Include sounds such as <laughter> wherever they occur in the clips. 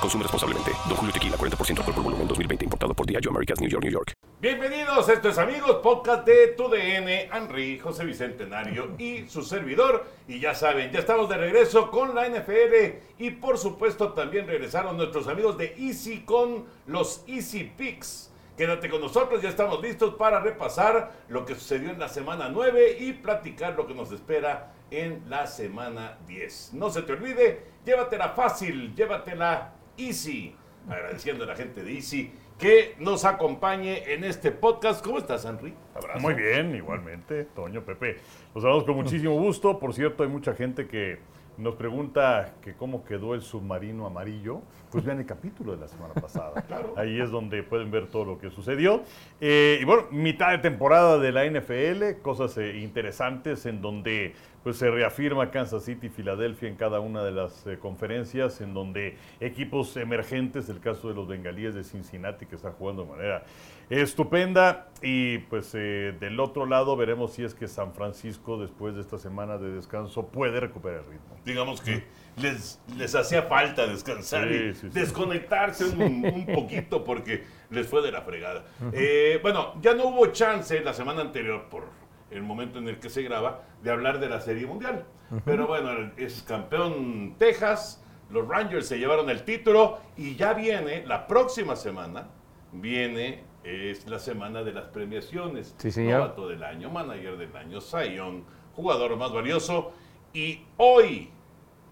Consume responsablemente. Don Julio Tequila, 40% alcohol por volumen, 2020. Importado por Diageo Americas, New York, New York. Bienvenidos, esto es amigos, podcast de TUDN, Henry, José Bicentenario y su servidor. Y ya saben, ya estamos de regreso con la NFL y por supuesto también regresaron nuestros amigos de Easy con los Easy Picks. Quédate con nosotros, ya estamos listos para repasar lo que sucedió en la semana 9 y platicar lo que nos espera en la semana 10. No se te olvide, llévatela fácil, llévatela easy. Agradeciendo a la gente de Easy que nos acompañe en este podcast. ¿Cómo estás, Henry? Abrazo. Muy bien, igualmente, Toño, Pepe. Los saludamos con muchísimo gusto. Por cierto, hay mucha gente que nos pregunta que cómo quedó el submarino amarillo. Pues vean el capítulo de la semana pasada. <laughs> Ahí es donde pueden ver todo lo que sucedió. Eh, y bueno, mitad de temporada de la NFL, cosas eh, interesantes en donde pues se reafirma Kansas City y Filadelfia en cada una de las eh, conferencias, en donde equipos emergentes, el caso de los bengalíes de Cincinnati, que están jugando de manera estupenda, y pues eh, del otro lado veremos si es que San Francisco, después de esta semana de descanso, puede recuperar el ritmo. Digamos que les, les hacía falta descansar Sí, y sí, sí. desconectarse un, un <laughs> poquito porque les fue de la fregada. Eh, bueno, ya no hubo chance la semana anterior por el momento en el que se graba de hablar de la Serie Mundial. Pero bueno, es campeón Texas, los Rangers se llevaron el título y ya viene, la próxima semana, viene, es la semana de las premiaciones. Sí, señor. Novato del año, manager del año, Zion, jugador más valioso. Y hoy,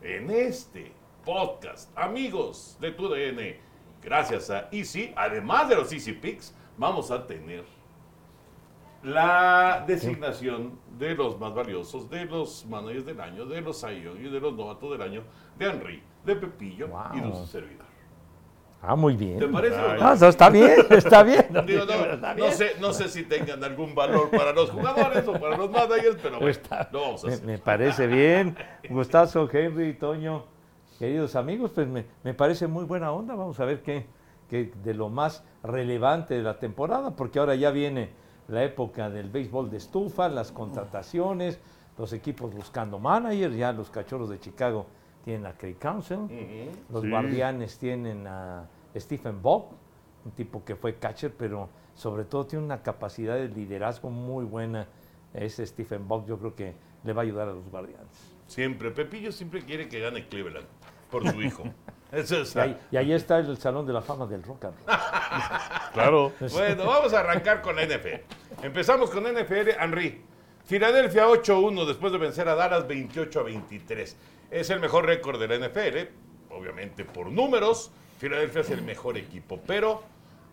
en este podcast, amigos de TUDN, gracias a Easy, además de los Easy Picks, vamos a tener la designación de los más valiosos, de los managers del año, de los Zion y de los novatos del año, de Henry, de Pepillo y de su servidor. Ah, muy bien. ¿Te parece? o no? Ah, eso está bien, <laughs> está bien. Digo, no, Está no bien. sé, no sé si tengan algún valor para los jugadores o para los managers, pero bueno, Está- lo vamos a me, hacer. me parece bien. Gustazo, Henry, Toño, queridos amigos, pues me, me parece muy buena onda. Vamos a ver qué, qué de lo más relevante de la temporada, porque ahora ya viene la época del béisbol de estufa, las contrataciones, los equipos buscando managers, ya los cachorros de Chicago tienen a Craig Counsell, los Sí. guardianes tienen a Stephen Bob, un tipo que fue catcher, pero sobre todo tiene una capacidad de liderazgo muy buena. Ese Stephen Bob yo creo que le va a ayudar a los guardianes. Siempre, Pepillo siempre quiere que gane Cleveland por su hijo. <laughs> Eso es. Y ahí, y ahí está el Salón de la Fama del Rock and Roll. <laughs> Claro. Bueno, vamos a arrancar con la NFL. Empezamos con NFL, Henry. Filadelfia 8-1 después de vencer a Dallas 28 a 23. Es el mejor récord de la NFL, obviamente por números. Filadelfia es el mejor equipo, pero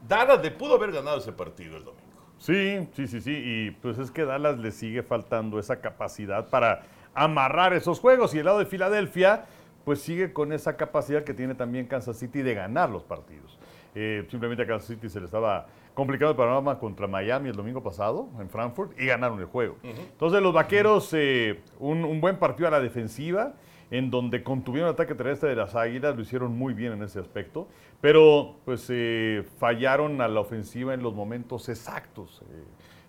Dallas le pudo haber ganado ese partido el domingo. Sí, sí, sí, sí. Y pues es que Dallas le sigue faltando esa capacidad para amarrar esos juegos. Y el lado de Filadelfia, pues sigue con esa capacidad que tiene también Kansas City de ganar los partidos. Eh, simplemente a Kansas City se le estaba complicando el panorama contra Miami el domingo pasado en Frankfurt y ganaron el juego. Entonces los vaqueros, eh, un, un buen partido a la defensiva en donde contuvieron el ataque terrestre de las Águilas, lo hicieron muy bien en ese aspecto, pero pues eh, fallaron a la ofensiva en los momentos exactos. eh,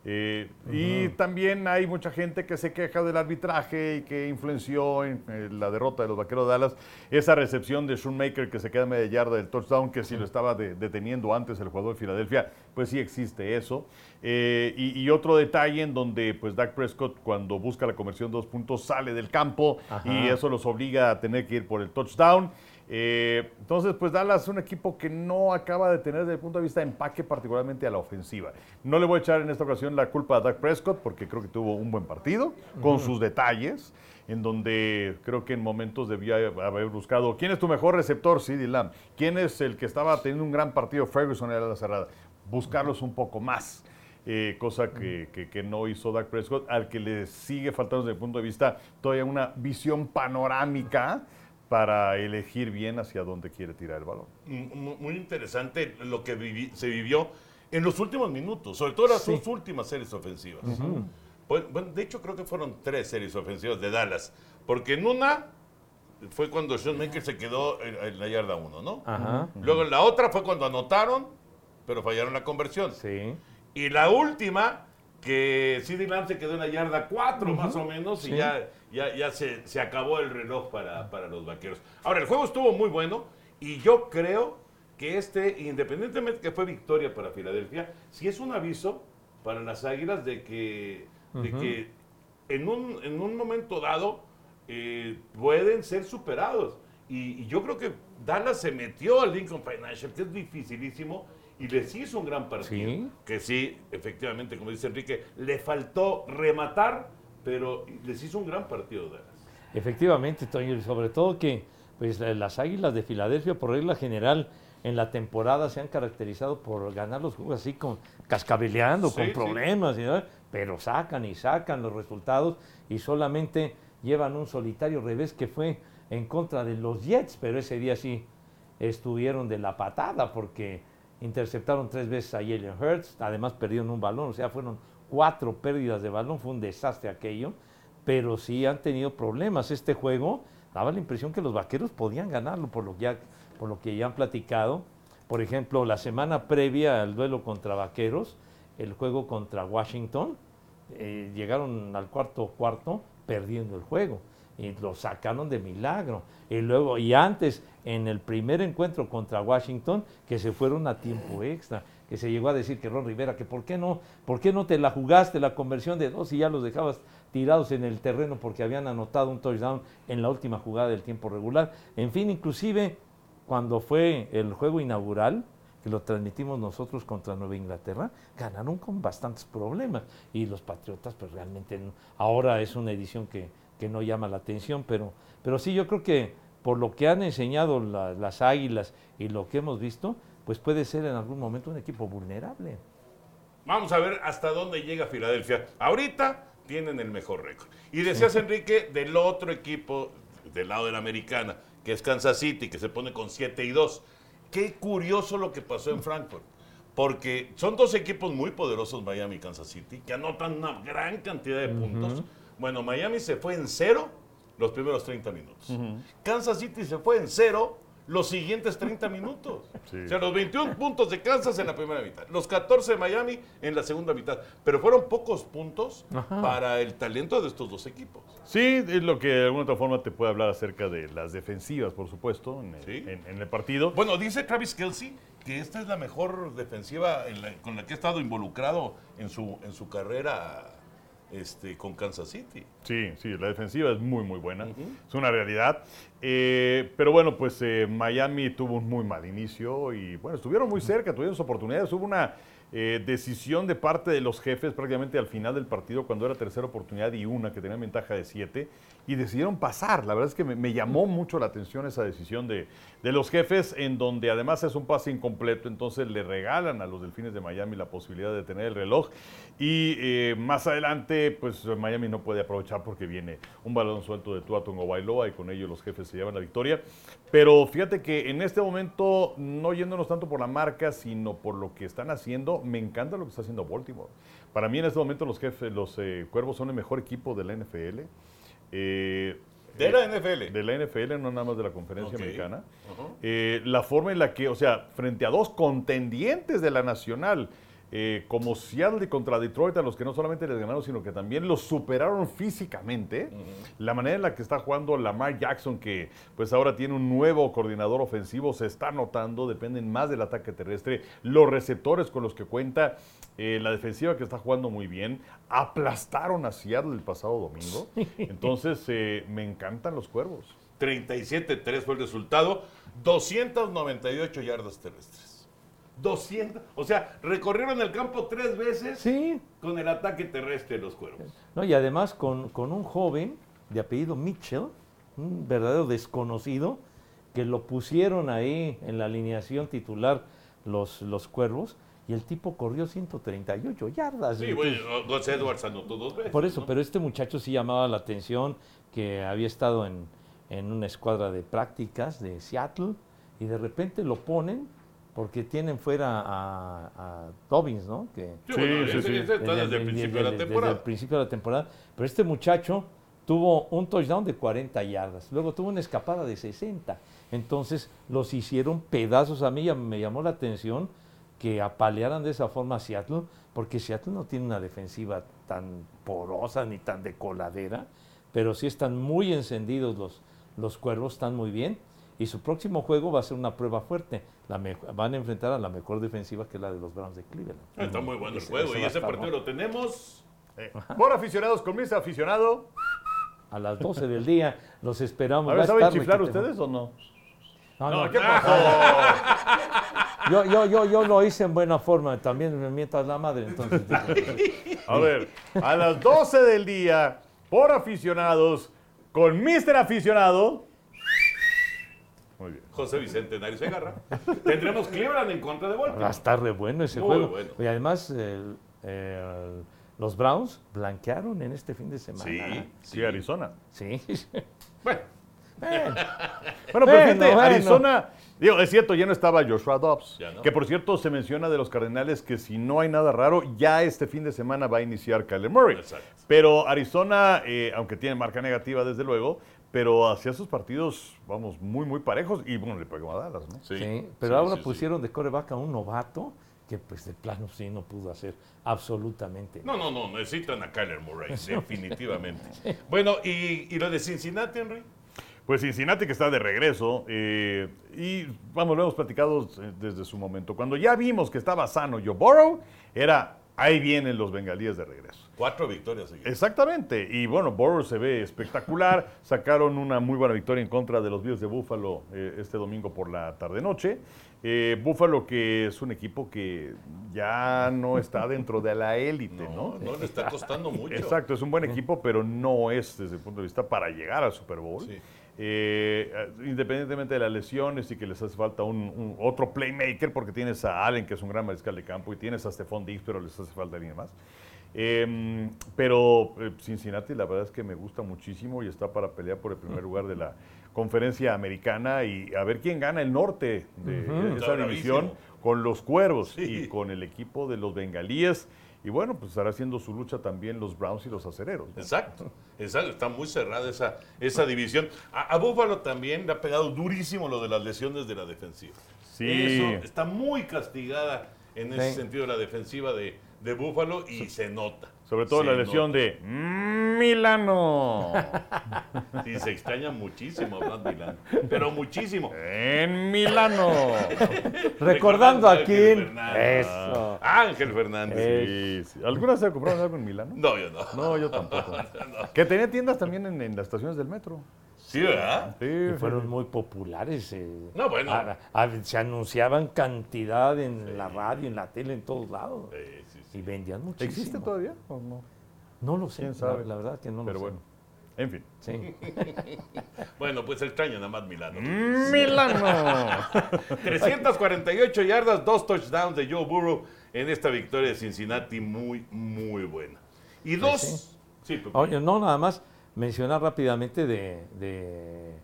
eh, Y también hay mucha gente que se queja del arbitraje y que influenció en la derrota de los Vaqueros de Dallas esa recepción de Shoemaker que se queda media yarda del touchdown, que si lo estaba de- deteniendo antes el jugador de Filadelfia, pues sí existe eso. Eh, y, y otro detalle en donde pues Dak Prescott cuando busca la conversión de dos puntos sale del campo Ajá. y eso los obliga a tener que ir por el touchdown. Eh, entonces, pues Dallas es un equipo que no acaba de tener desde el punto de vista de empaque, particularmente a la ofensiva. No le voy a echar en esta ocasión la culpa a Dak Prescott porque creo que tuvo un buen partido, con sus detalles, en donde creo que en momentos debía haber buscado quién es tu mejor receptor, CD Lamb, quién es el que estaba teniendo un gran partido, Ferguson en la cerrada, buscarlos un poco más. eh, cosa que, que- que no hizo Dak Prescott, al que le sigue faltando desde el punto de vista todavía una visión panorámica para elegir bien hacia dónde quiere tirar el balón. Mu- Muy interesante lo que vivi- se vivió en los últimos minutos, sobre todo las Sí. dos últimas series ofensivas. Pues, bueno, de hecho, creo que fueron tres series ofensivas de Dallas, porque en una fue cuando Sean Maker se quedó en, en la yarda 1, ¿no? Ajá. Luego en la otra fue cuando anotaron, pero fallaron la conversión. Sí. Y la última, que CD Lamb se quedó en la yarda 4 más o menos, Sí. y ya, ya, ya se, se acabó el reloj para, para los vaqueros. Ahora, el juego estuvo muy bueno, y yo creo que este, independientemente que fue victoria para Filadelfia, sí es un aviso para las águilas de que, de que en, un, en un momento dado eh, pueden ser superados. Y, y yo creo que Dallas se metió al Lincoln Financial, que es dificilísimo, y les hizo un gran partido. Sí. Que sí, efectivamente, como dice Enrique, le faltó rematar, pero les hizo un gran partido Dallas. Efectivamente, Toño, sobre todo que pues, la- las Águilas de Filadelfia, por regla general, en la temporada se han caracterizado por ganar los juegos así, con cascabeleando, Sí, con sí. problemas, ¿no? pero sacan y sacan los resultados y solamente llevan un solitario revés que fue en contra de los Jets, pero ese día sí estuvieron de la patada porque interceptaron tres veces a Jalen Hurts, además perdieron un balón, o sea, fueron cuatro pérdidas de balón, fue un desastre aquello, pero sí han tenido problemas. Este juego daba la impresión que los vaqueros podían ganarlo por lo que ya, por lo que ya han platicado. Por ejemplo, la semana previa al duelo contra vaqueros, el juego contra Washington, eh, llegaron al cuarto cuarto perdiendo el juego y lo sacaron de milagro. Y luego, y antes, en el primer encuentro contra Washington, que se fueron a tiempo extra, que se llegó a decir que Ron Rivera, que por qué no, por qué no te la jugaste la conversión de dos y ya los dejabas tirados en el terreno porque habían anotado un touchdown en la última jugada del tiempo regular. En fin, inclusive cuando fue el juego inaugural, que lo transmitimos nosotros contra Nueva Inglaterra, ganaron con bastantes problemas. Y los Patriotas, pues realmente no- ahora es una edición que, que no llama la atención, pero, pero sí yo creo que por lo que han enseñado la- las águilas y lo que hemos visto, pues puede ser en algún momento un equipo vulnerable. Vamos a ver hasta dónde llega Filadelfia. Ahorita tienen el mejor récord. Y decías, Enrique, del otro equipo, del lado de la americana, que es Kansas City, que se pone con 7 y 2. Qué curioso lo que pasó en Frankfurt. Porque son dos equipos muy poderosos, Miami y Kansas City, que anotan una gran cantidad de puntos. Bueno, Miami se fue en cero los primeros 30 minutos. Kansas City se fue en cero los siguientes 30 minutos. Sí. O sea, los 21 puntos de Kansas en la primera mitad, los 14 de Miami en la segunda mitad. Pero fueron pocos puntos Ajá. para el talento de estos dos equipos. Sí, es lo que de alguna otra forma te puede hablar acerca de las defensivas, por supuesto, en el, Sí. en- en el partido. Bueno, dice Travis Kelsey que esta es la mejor defensiva en la- con la que ha estado involucrado en su, en su carrera este, con Kansas City. Sí, sí, la defensiva es muy, muy buena. Es una realidad. Eh, pero bueno, pues eh, Miami tuvo un muy mal inicio y bueno, estuvieron muy cerca, tuvieron sus oportunidades. Hubo una eh, decisión de parte de los jefes prácticamente al final del partido, cuando era tercera oportunidad y una que tenía ventaja de siete, y decidieron pasar. La verdad es que me, me llamó mucho la atención esa decisión de, de los jefes, en donde además es un pase incompleto, entonces le regalan a los Delfines de Miami la posibilidad de tener el reloj. Y eh, más adelante, pues Miami no puede aprovechar porque viene un balón suelto de Tua Bailoa y con ello los jefes se llevan la victoria. Pero fíjate que en este momento, no yéndonos tanto por la marca, sino por lo que están haciendo, me encanta lo que está haciendo Baltimore. Para mí en este momento los jefes, los eh, cuervos son el mejor equipo de la NFL. Eh, De la NFL. de la NFL, no nada más de la conferencia americana. Eh, la forma en la que, o sea, frente a dos contendientes de la nacional, eh, como Seattle contra Detroit, a los que no solamente les ganaron, sino que también los superaron físicamente, la manera en la que está jugando Lamar Jackson, que pues ahora tiene un nuevo coordinador ofensivo, se está notando, dependen más del ataque terrestre, los receptores con los que cuenta, eh, la defensiva que está jugando muy bien, aplastaron a Seattle el pasado domingo, entonces eh, me encantan los cuervos. 37-3 fue el resultado, 298 yardas terrestres. 200, o sea, recorrieron el campo tres veces Sí, con el ataque terrestre de los cuervos. ¿no? y además con, con un joven de apellido Mitchell, un verdadero desconocido, que lo pusieron ahí en la alineación titular los, los cuervos, y el tipo corrió 138 yardas. Sí, bueno, Gus Edwards anotó dos veces. Por eso, ¿no? pero este muchacho sí llamaba la atención, que había estado en, en una escuadra de prácticas de Seattle, y de repente lo ponen porque tienen fuera a, a Dobbins, ¿no? Que, Sí, bueno, sí, ese- sí. ese está desde el principio de la desde temporada. el principio de la temporada. Pero este muchacho tuvo un touchdown de 40 yardas, luego tuvo una escapada de 60. Entonces los hicieron pedazos. A mí ya me llamó la atención que apalearan de esa forma a Seattle, porque Seattle no tiene una defensiva tan porosa ni tan de coladera, pero sí están muy encendidos los, los cuervos, están muy bien. Y su próximo juego va a ser una prueba fuerte. La van a enfrentar a la mejor defensiva que es la de los Browns de Cleveland. Está muy bueno el juego ese y ese partido lo tenemos. Eh, por aficionados con Mr. Aficionado. a las 12 del día. Los esperamos. A ver, ¿saben chiflar ustedes o no? No, No, no. ¿qué pasó? <laughs> Yo, yo, yo, yo lo hice en buena forma. También me mientas la madre. Entonces, A ver, a las 12 del día, por aficionados, con Mr. Aficionado. Muy bien. José Vicente Nario Segarra. <laughs> Tendremos Cleveland en contra de va a Baltimore. estar re bueno ese Muy juego. bueno. Y además, el- el- los Browns blanquearon en este fin de semana. Sí, Sí, Arizona. Sí. <laughs> Bueno, Bueno, <laughs> Bueno, pero fíjate. Arizona, digo, es cierto, ya no estaba Joshua Dobbs, no. que por cierto se menciona de los Cardenales que si no hay nada raro, ya este fin de semana va a iniciar Kyler Murray. Exacto. Pero Arizona, eh, aunque tiene marca negativa desde luego, pero hacía sus partidos, vamos, muy, muy parejos y bueno, le pegó a Dallas, ¿no? sí. Sí, pero Sí, ahora sí, sí. pusieron de coreback a un novato que pues de plano sí no pudo hacer absolutamente No, no, no, necesitan a Kyler Murray, <laughs> definitivamente. <laughs> Bueno, ¿y, y lo de Cincinnati, Henry? Pues Cincinnati que está de regreso eh, y vamos, lo hemos platicado eh, desde su momento. Cuando ya vimos que estaba sano Joe Burrow, era ahí vienen los bengalíes de regreso. Cuatro victorias seguidas. Exactamente, y bueno, Burrow se ve espectacular, <laughs> sacaron una muy buena victoria en contra de los Bills de Buffalo eh, este domingo por la tarde-noche. Eh, Buffalo que es un equipo que ya no está dentro de la élite, No, ¿no? no, le está costando mucho. Exacto, es un buen equipo, pero no es desde el punto de vista para llegar al Super Bowl. Sí. Eh, independientemente de las lesiones y que les hace falta un, un- otro playmaker, porque tienes a Allen, que es un gran mariscal de campo, y tienes a Stephon Diggs, pero les hace falta alguien más. Eh, pero eh, Cincinnati, la verdad es que me gusta muchísimo y está para pelear por el primer lugar de la conferencia americana y a ver quién gana el norte de esa división con los cuervos Sí. y con el equipo de los bengalíes. Y bueno, pues estará haciendo su lucha también los Browns y los acereros. ¿no? Exacto, <laughs> exacto, está muy cerrada esa, esa división. A, a Buffalo también le ha pegado durísimo lo de las lesiones de la defensiva. Sí. Eso está muy castigada en ese sentido la defensiva de, de Buffalo y se nota. Sobre todo Se la lesión nota. de "Mm, Milano. <laughs> Sí, se extraña muchísimo a Milán, pero muchísimo. en Milano. <laughs> Recordando a Ángel quién. Fernández. Eso. Ángel Fernández. Sí, sí. ¿Alguna vez se compraron algo en Milano? No, yo no. No, yo tampoco. <laughs> Que tenía tiendas también en, en las estaciones del metro. Sí, ¿verdad? Sí, Y fueron muy populares. eh. No, bueno. Ah, ah, se anunciaban cantidad en la radio, en la tele, en todos lados. Sí, sí, sí. Y vendían muchísimo. ¿Existe todavía o no? No lo sé. ¿Quién la- sabe? La, verdad que no Pero lo bueno, en fin. Sí. <laughs> Bueno, pues extrañan a Matt Milano. Mm. Milano. <laughs> 348 yardas, dos touchdowns de Joe Burrow en esta victoria de Cincinnati muy, muy buena. Y dos... sí. Oye, no, nada más mencionar rápidamente de, de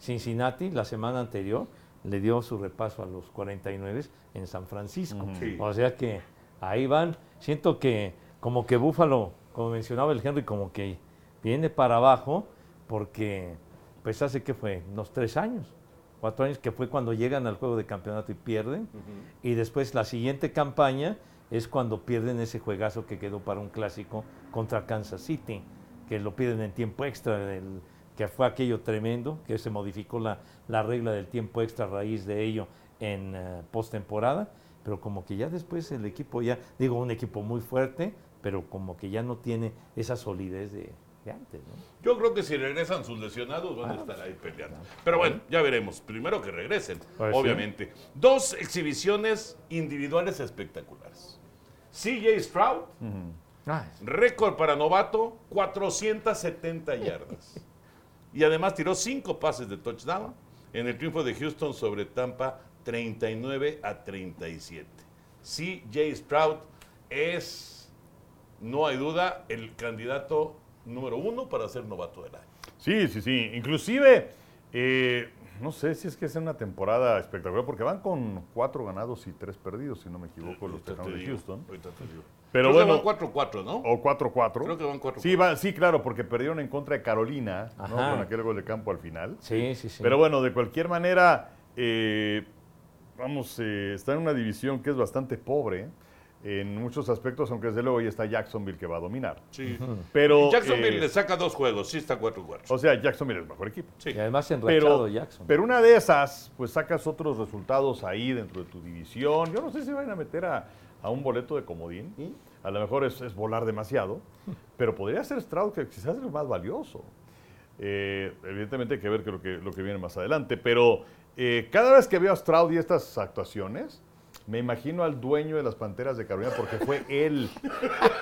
Cincinnati, la semana anterior le dio su repaso a los 49 en San Francisco. Sí. O sea que ahí van. Siento que como que Búfalo, como mencionaba el Henry, como que viene para abajo porque pues hace que fue unos tres años, cuatro años que fue cuando llegan al juego de campeonato y pierden. Y después la siguiente campaña es cuando pierden ese juegazo que quedó para un clásico contra Kansas City, que lo pierden en tiempo extra, que fue aquello tremendo, que se modificó la, la regla del tiempo extra a raíz de ello en eh, postemporada, pero como que ya después el equipo ya, digo, un equipo muy fuerte, pero como que ya no tiene esa solidez de, de antes. ¿no? Yo creo que si regresan sus lesionados van a estar ahí peleando. Pero bueno, ya veremos. Primero que regresen, Pues sí. obviamente. Dos exhibiciones individuales espectaculares. CJ Stroud, Ah, récord para novato, 470 yardas. <laughs> Y además tiró cinco pases de touchdown en el triunfo de Houston sobre Tampa 39 a 37. CJ Stroud es, no hay duda, el candidato número uno para ser novato del año. Sí, sí, sí. Inclusive, eh, no sé si es que es una temporada espectacular, porque van con cuatro ganados y tres perdidos, si no me equivoco, los te Tejanos de Houston. ahorita te digo. Pero Creo que bueno, van 4-4, ¿no? o 4-4. Creo que van 4-4. Sí, va, sí, claro, porque perdieron en contra de Carolina, ¿no? Con aquel gol de campo al final. Sí, sí, sí. Pero bueno, de cualquier manera, eh, vamos, eh, está en una división que es bastante pobre en muchos aspectos, aunque desde luego ya está Jacksonville que va a dominar. Sí. Pero, Jacksonville eh, le saca dos juegos, sí está 4-4. o sea, Jacksonville es el mejor equipo. Sí. Y además enrachado Pero, Jackson. pero una de esas, pues sacas otros resultados ahí dentro de tu división. Yo no sé si van a meter a, a un boleto de comodín. A lo mejor es, es volar demasiado, <laughs> pero podría ser Stroud que quizás es el más valioso. Eh, evidentemente hay que ver que lo, que lo que viene más adelante, pero eh, cada vez que veo a Stroud y estas actuaciones, me imagino al dueño de las Panteras de Carolina porque fue él.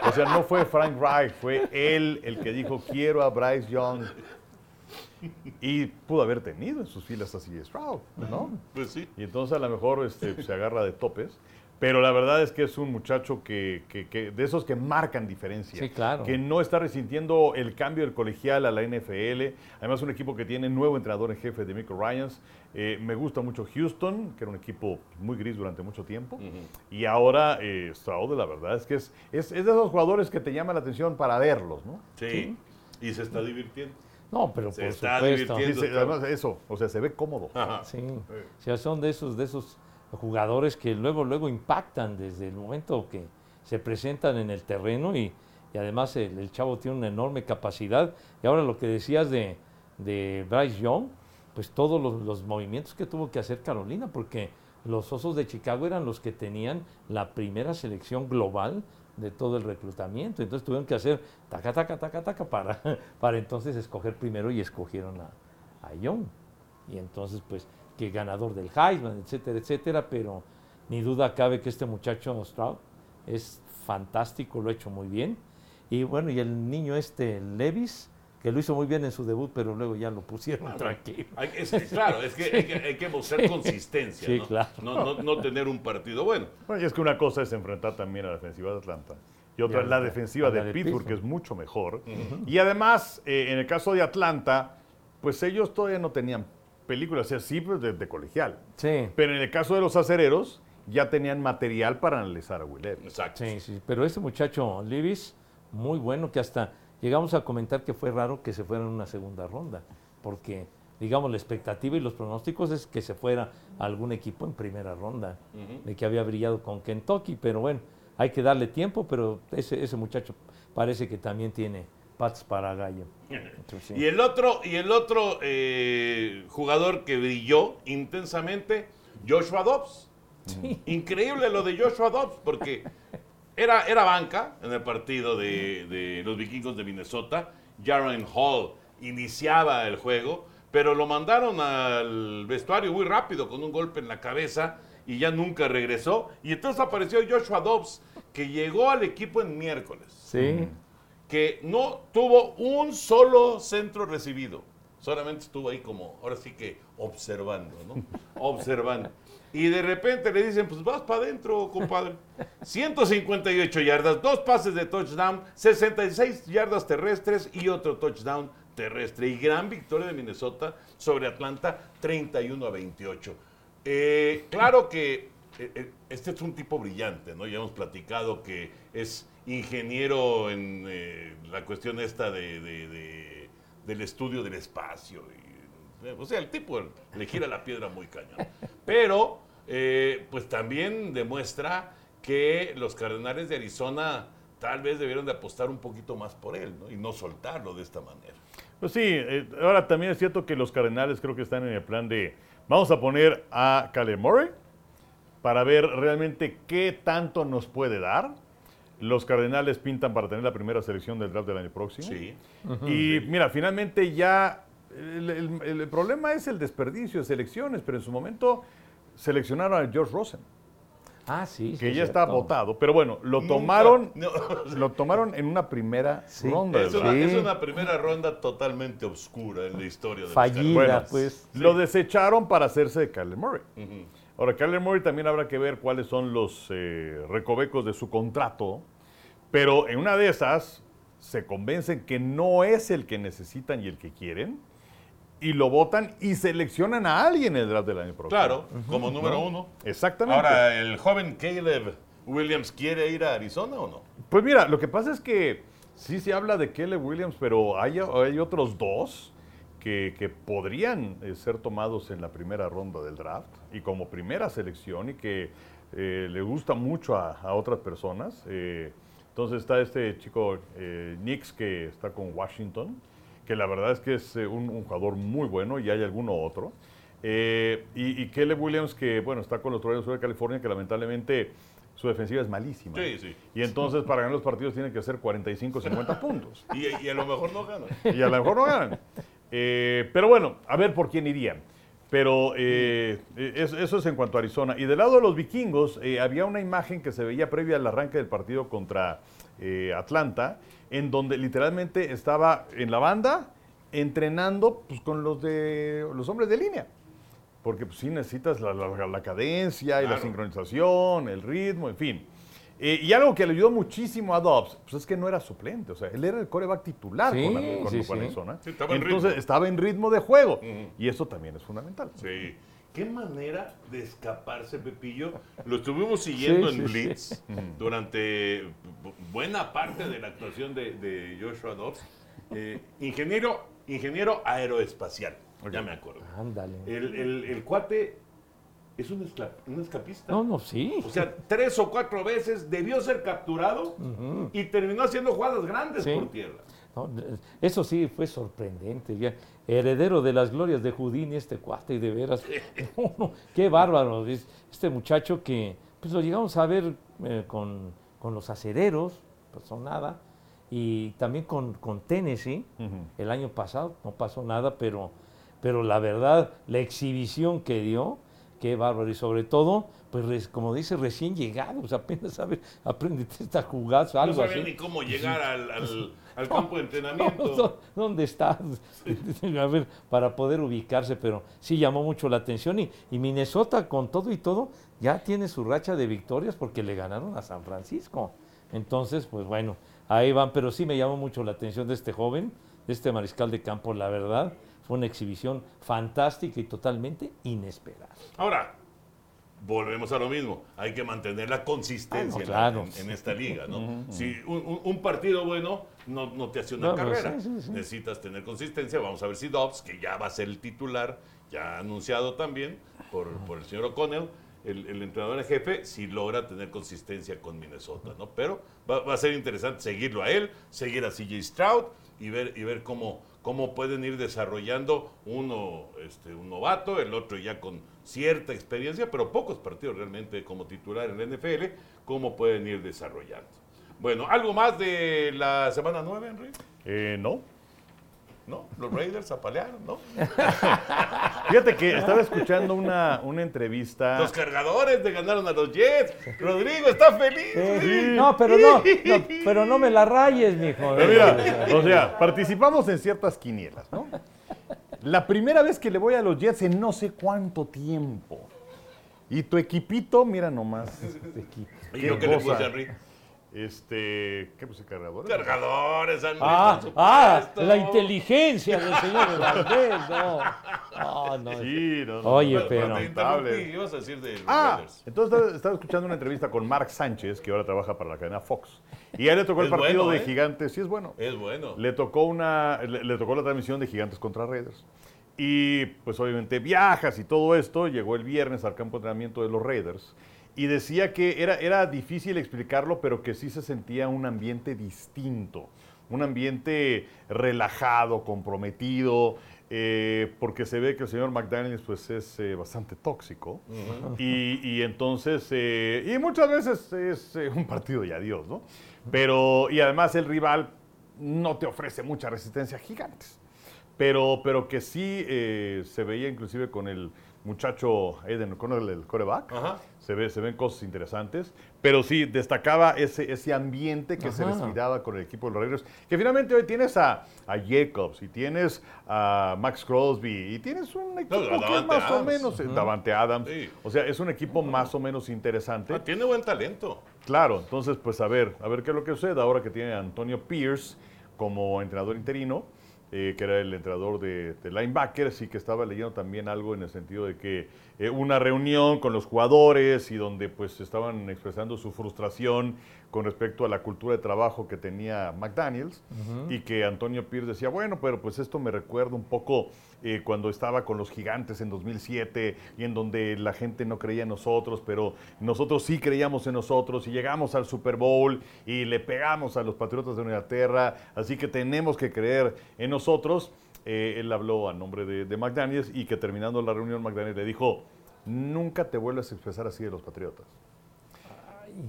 O sea, no fue Frank Reich, fue él el que dijo quiero a Bryce Young. Y pudo haber tenido en sus filas así a Stroud, ¿no? Pues sí. Y entonces a lo mejor este, se agarra de topes. Pero la verdad es que es un muchacho que, que- que- de esos que marcan diferencia. Sí, claro. Que no está resintiendo el cambio del colegial a la NFL. Además, un equipo que tiene nuevo entrenador en jefe de Michael Ryans. Eh, me gusta mucho Houston, que era un equipo muy gris durante mucho tiempo. Y ahora eh, Stroud, la verdad es que es, es, es de esos jugadores que te llaman la atención para verlos, ¿no? Sí. Y se está divirtiendo. No, pero Se por está supuesto. Divirtiendo. sí, además eso, o sea, se ve cómodo. Ajá. Sí, o sea, son de esos, de esos jugadores que luego, luego impactan desde el momento que se presentan en el terreno y, y además el, el chavo tiene una enorme capacidad. Y ahora lo que decías de, de Bryce Young, pues todos los, los movimientos que tuvo que hacer Carolina, porque los Osos de Chicago eran los que tenían la primera selección global de todo el reclutamiento. Entonces tuvieron que hacer taca, taca, taca, taca para, <laughs> para entonces escoger primero y escogieron a, a Young. Y entonces, pues, que ganador del Heisman, etcétera, etcétera, pero ni duda cabe que este muchacho Stroud es fantástico, lo ha hecho muy bien. Y bueno, y el niño este, Levis, que lo hizo muy bien en su debut, pero luego ya lo pusieron tranquilo. Hay- es que, claro, es que <laughs> hay que, hay que mostrar consistencia, Sí, ¿no? claro. No, no- no tener un partido bueno. Bueno, y es que una cosa es enfrentar también a la defensiva de Atlanta y otra Y es la defensiva la de, de Pittsburgh, Pittsburgh. que es mucho mejor. Y además, eh, en el caso de Atlanta, pues ellos todavía no tenían películas, o sea, sí, pues de, de colegial. Sí, Pero en el caso de los acereros, ya tenían material para analizar a Will Levis. Exacto. sí, sí. Pero este muchacho Levis, muy bueno, que hasta llegamos a comentar que fue raro que se fuera en una segunda ronda, porque, digamos, la expectativa y los pronósticos es que se fuera a algún equipo en primera ronda, de que había brillado con Kentucky, pero bueno, hay que darle tiempo, pero ese, ese muchacho parece que también tiene patas para gallo. Sí. Y el otro, y el otro eh, jugador que brilló intensamente, Joshua Dobbs. Increíble lo de Joshua Dobbs, porque era, era banca en el partido de, de los vikingos de Minnesota. Jaren Hall iniciaba el juego, pero lo mandaron al vestuario muy rápido con un golpe en la cabeza y ya nunca regresó. Y entonces apareció Joshua Dobbs, que llegó al equipo en miércoles Sí, que no tuvo un solo centro recibido. Solamente estuvo ahí como, ahora sí que observando, ¿no? <laughs> observando. Y de repente le dicen, pues vas para adentro, compadre. 158 yardas, dos pases de touchdown, 66 yardas terrestres y otro touchdown terrestre. Y gran victoria de Minnesota sobre Atlanta, 31 a 28. Eh, claro que eh, eh, este es un tipo brillante, ¿no? Ya hemos platicado que es ingeniero en eh, la cuestión esta de, de- de- del estudio del espacio. eh, o sea, el tipo le gira la piedra muy cañón. Pero, eh, pues también demuestra que los Cardenales de Arizona tal vez debieron de apostar un poquito más por él, ¿no? Y no soltarlo de esta manera. Pues sí, ahora también es cierto que los Cardenales creo que están en el plan de vamos a poner a Caleb Murray para ver realmente qué tanto nos puede dar. Los Cardenales pintan para tener la primera selección del draft del año próximo. Sí. Y mira, finalmente ya el, el- el problema es el desperdicio de selecciones, pero en su momento seleccionaron a George Rosen, ah, sí, sí, que es ya está votado. Pero bueno, lo tomaron, no, <laughs> lo tomaron en una primera ronda. es, una, draft. es una primera ronda totalmente oscura en la historia de los Fallida, Cardenales. Bueno, pues. Lo desecharon para hacerse de Kyler Murray. Ahora, Kyler Murray también habrá que ver cuáles son los eh, recovecos de su contrato, pero en una de esas se convencen que no es el que necesitan y el que quieren, y lo votan y seleccionan a alguien en el draft del año próximo. Claro, como número uno. Exactamente. Ahora, ¿el joven Caleb Williams quiere ir a Arizona o no? Pues mira, lo que pasa es que sí se habla de Caleb Williams, pero hay, hay otros dos que, que podrían eh, ser tomados en la primera ronda del draft y como primera selección y que eh, le gusta mucho a, a otras personas. Eh, entonces está este chico eh, Nix que está con Washington, que la verdad es que es eh, un, un jugador muy bueno y hay alguno otro. Eh, y, y Williams que, bueno, está con los Troyers de California, que lamentablemente su defensiva es malísima. Sí, sí. Y entonces para ganar los partidos tienen que hacer 45, 50 <laughs> puntos. Y, y a lo mejor no gana. Y a lo mejor no ganan. Eh, pero bueno, a ver por quién irían. Pero eh, es- eso es en cuanto a Arizona. Y del lado de los vikingos, eh, había una imagen que se veía previa al arranque del partido contra eh, Atlanta, en donde literalmente estaba en la banda entrenando pues, con los, de, los hombres de línea. Porque pues, sí necesitas la, la- la cadencia y la sincronización, el ritmo, en fin. Eh, y algo que le ayudó muchísimo a Dobbs, pues es que no era suplente, o sea, él era el coreback titular Sí, con, la- con- sí, con sí. Arizona. Sí, estaba en Entonces ritmo. estaba en ritmo de juego. Y eso también es fundamental. Sí. Qué manera de escaparse, Pepillo. Lo estuvimos siguiendo Sí, en sí, Blitz durante bu- buena parte de la actuación de, de Joshua Dobbs. Eh, ingeniero, ingeniero aeroespacial. Ya me acuerdo. Ándale. El, el- el cuate es un, escapista. No, no, sí. O sea, tres o cuatro veces debió ser capturado y terminó haciendo jugadas grandes Sí. por tierra. No, eso sí fue sorprendente. ya. Heredero de las glorias de Houdini, este cuate, y de veras. <laughs> no, no, qué bárbaro. es Este muchacho que pues lo llegamos a ver eh, con, con los acereros, pasó nada. Y también con, con Tennessee, el año pasado, no pasó nada, pero, pero la verdad, la exhibición que dio, qué bárbaro. Y sobre todo, pues como dice, recién llegados, apenas sabe, aprende esta jugada, No algo sabía así. ni cómo llegar al, al- <laughs> al campo de entrenamiento. ¿Dó- ¿Dónde está? <laughs> A ver, para poder ubicarse, pero sí llamó mucho la atención. Y, y Minnesota, con todo y todo, ya tiene su racha de victorias porque le ganaron a San Francisco. Entonces, pues bueno, ahí van. Pero sí me llamó mucho la atención de este joven, de este mariscal de campo, la verdad. Fue una exhibición fantástica y totalmente inesperada. Ahora, volvemos a lo mismo. Hay que mantener la consistencia Ah, no, claro. en, en esta liga, ¿no? Si un, partido bueno no, no te hace una No, carrera. sí, sí, sí. Necesitas tener consistencia. Vamos a ver si Dobbs, que ya va a ser el titular, ya anunciado también por, por el señor O'Connell, el, el entrenador en jefe, si logra tener consistencia con Minnesota, ¿no? Pero va, va a ser interesante seguirlo a él, seguir a CJ Stroud y ver, y ver cómo, cómo pueden ir desarrollando uno, este, un novato, el otro ya con cierta experiencia, pero pocos partidos realmente como titular en la NFL, cómo pueden ir desarrollando. Bueno, ¿algo más de la semana 9, Henry? Eh, no. ¿No? Los Raiders apalearon, ¿no? <laughs> Fíjate que estaba escuchando una, una entrevista. Los cargadores le ganaron a los Jets. Rodrigo está feliz. No, pero no, no, pero no me la rayes, mijo. Pero mira, o sea, participamos en ciertas quinielas, ¿no? La primera vez que le voy a los Jets en no sé cuánto tiempo. Y tu equipito, mira nomás. ¿Y qué yo qué le puse, Henry? Este, ¿qué puse cargador? Cargadores, Henry, Ah, por ah, la inteligencia del señor Valdés, no. No, no. Sí, no, no, Oye, no, pero- Te no, lamentable. ibas a decir de Ah, Raiders. entonces estaba, estaba escuchando una entrevista con Mark Sánchez, que ahora trabaja para la cadena Fox. Y a él le tocó el Es partido bueno, de ¿eh? Gigantes, sí es bueno. Es bueno. Le tocó una, le, le tocó la transmisión de Gigantes contra Raiders. Y pues obviamente viajas y todo esto, llegó el viernes al campo de entrenamiento de los Raiders y decía que era, era difícil explicarlo, pero que sí se sentía un ambiente distinto, un ambiente relajado, comprometido, eh, porque se ve que el señor McDaniels pues es eh, bastante tóxico y, y entonces, eh, y muchas veces es un partido y adiós, ¿no? Pero, y además el rival no te ofrece mucha resistencia gigantes. Pero, pero que sí se veía inclusive con el muchacho Eden, con el, coreback. Ajá. Se, ve, se ven cosas interesantes. Pero sí, destacaba ese, ese ambiente que se respiraba con el equipo de los Raiders. Que finalmente hoy tienes a, a Jacobs y tienes a Max Crosby y tienes un equipo que más o menos, eh, Davante Adams. Sí. O sea, es un equipo más o menos interesante. Ah, tiene buen talento. Claro, entonces pues a ver, a ver qué es lo que sucede ahora que tiene a Antonio Pierce como entrenador interino, eh, que era el entrenador de, de linebackers y que estaba leyendo también algo en el sentido de que eh, una reunión con los jugadores y donde pues estaban expresando su frustración con respecto a la cultura de trabajo que tenía McDaniels y que Antonio Pierce decía, bueno, pero pues esto me recuerda un poco eh, cuando estaba con los gigantes en 2007 y en donde la gente no creía en nosotros, pero nosotros sí creíamos en nosotros y llegamos al Super Bowl y le pegamos a los Patriotas de Inglaterra, así que tenemos que creer en nosotros. Eh, él habló a nombre de, de McDaniels y que terminando la reunión McDaniels le dijo, nunca te vuelvas a expresar así de los Patriotas.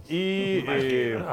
Y <laughs> eh,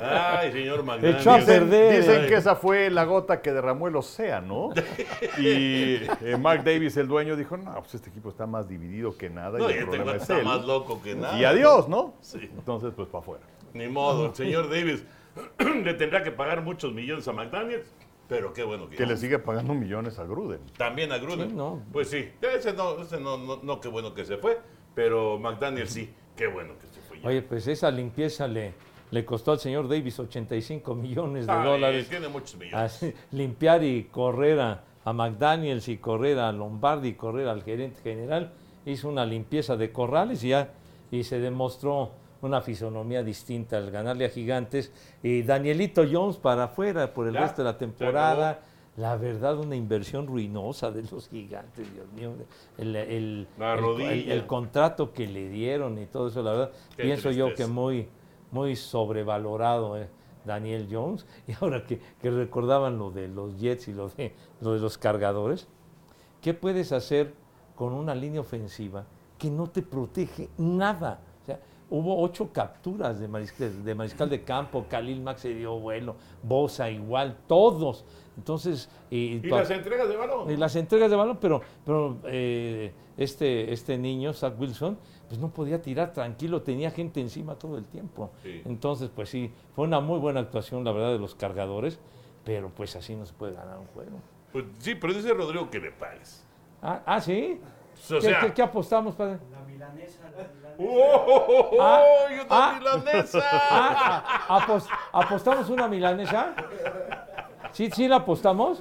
Ay, señor <laughs> Echó a McDaniels. perder. dicen, dicen que esa fue la gota que derramó el océano. <laughs> Y eh, Mark Davis, el dueño, dijo, no, pues este equipo está más dividido que nada No, y el este problema cuate es está él. más loco que nada. Y adiós, ¿no? Sí. Entonces, pues para afuera. Ni modo, el señor Davis <clears throat> le tendrá que pagar muchos millones a McDaniels, pero qué bueno que, Que le sigue pagando millones a Gruden. También a Gruden. Sí, no. Pues sí, ese no, ese no, no, no, qué bueno que se fue, pero McDaniels sí, qué bueno que se fue. Ya. Oye, pues esa limpieza le, le costó al señor Davis 85 millones de Ay, dólares. Tiene muchos millones. Limpiar y correr a, a McDaniels y correr a Lombardi y correr al gerente general. Hizo una limpieza de corrales y ya y se demostró una fisonomía distinta al ganarle a Gigantes. Y Danielito Jones para afuera por el Ya, resto de la temporada. La verdad, una inversión ruinosa de los gigantes, Dios mío. El, el- La el- rodilla. el- el contrato que le dieron y todo eso, la verdad, Qué pienso yo que muy, muy sobrevalorado eh, Daniel Jones. <laughs> Y ahora que, que recordaban lo de los Jets y lo de, lo de los cargadores, ¿qué puedes hacer con una línea ofensiva que no te protege nada? Hubo ocho capturas de mariscal, de mariscal de campo, Khalil Mack se dio vuelo, Bosa igual, todos. Entonces, y, las entregas de balón. y las entregas de balón, pero, pero eh, este, este niño, Zach Wilson, pues no podía tirar tranquilo, tenía gente encima todo el tiempo. Sí. Entonces, pues sí, fue una muy buena actuación, la verdad, de los cargadores, pero pues así no se puede ganar un juego. Pues sí, pero dice Rodrigo que le pagues. Ah, ah, sí. O ¿Qué, sea, qué- qué apostamos, padre? ¡Oh, oh, oh, oh, Ah, y una ah. milanesa! Ah, ah, apos- ¿Apostamos una milanesa? ¿Sí, sí la apostamos?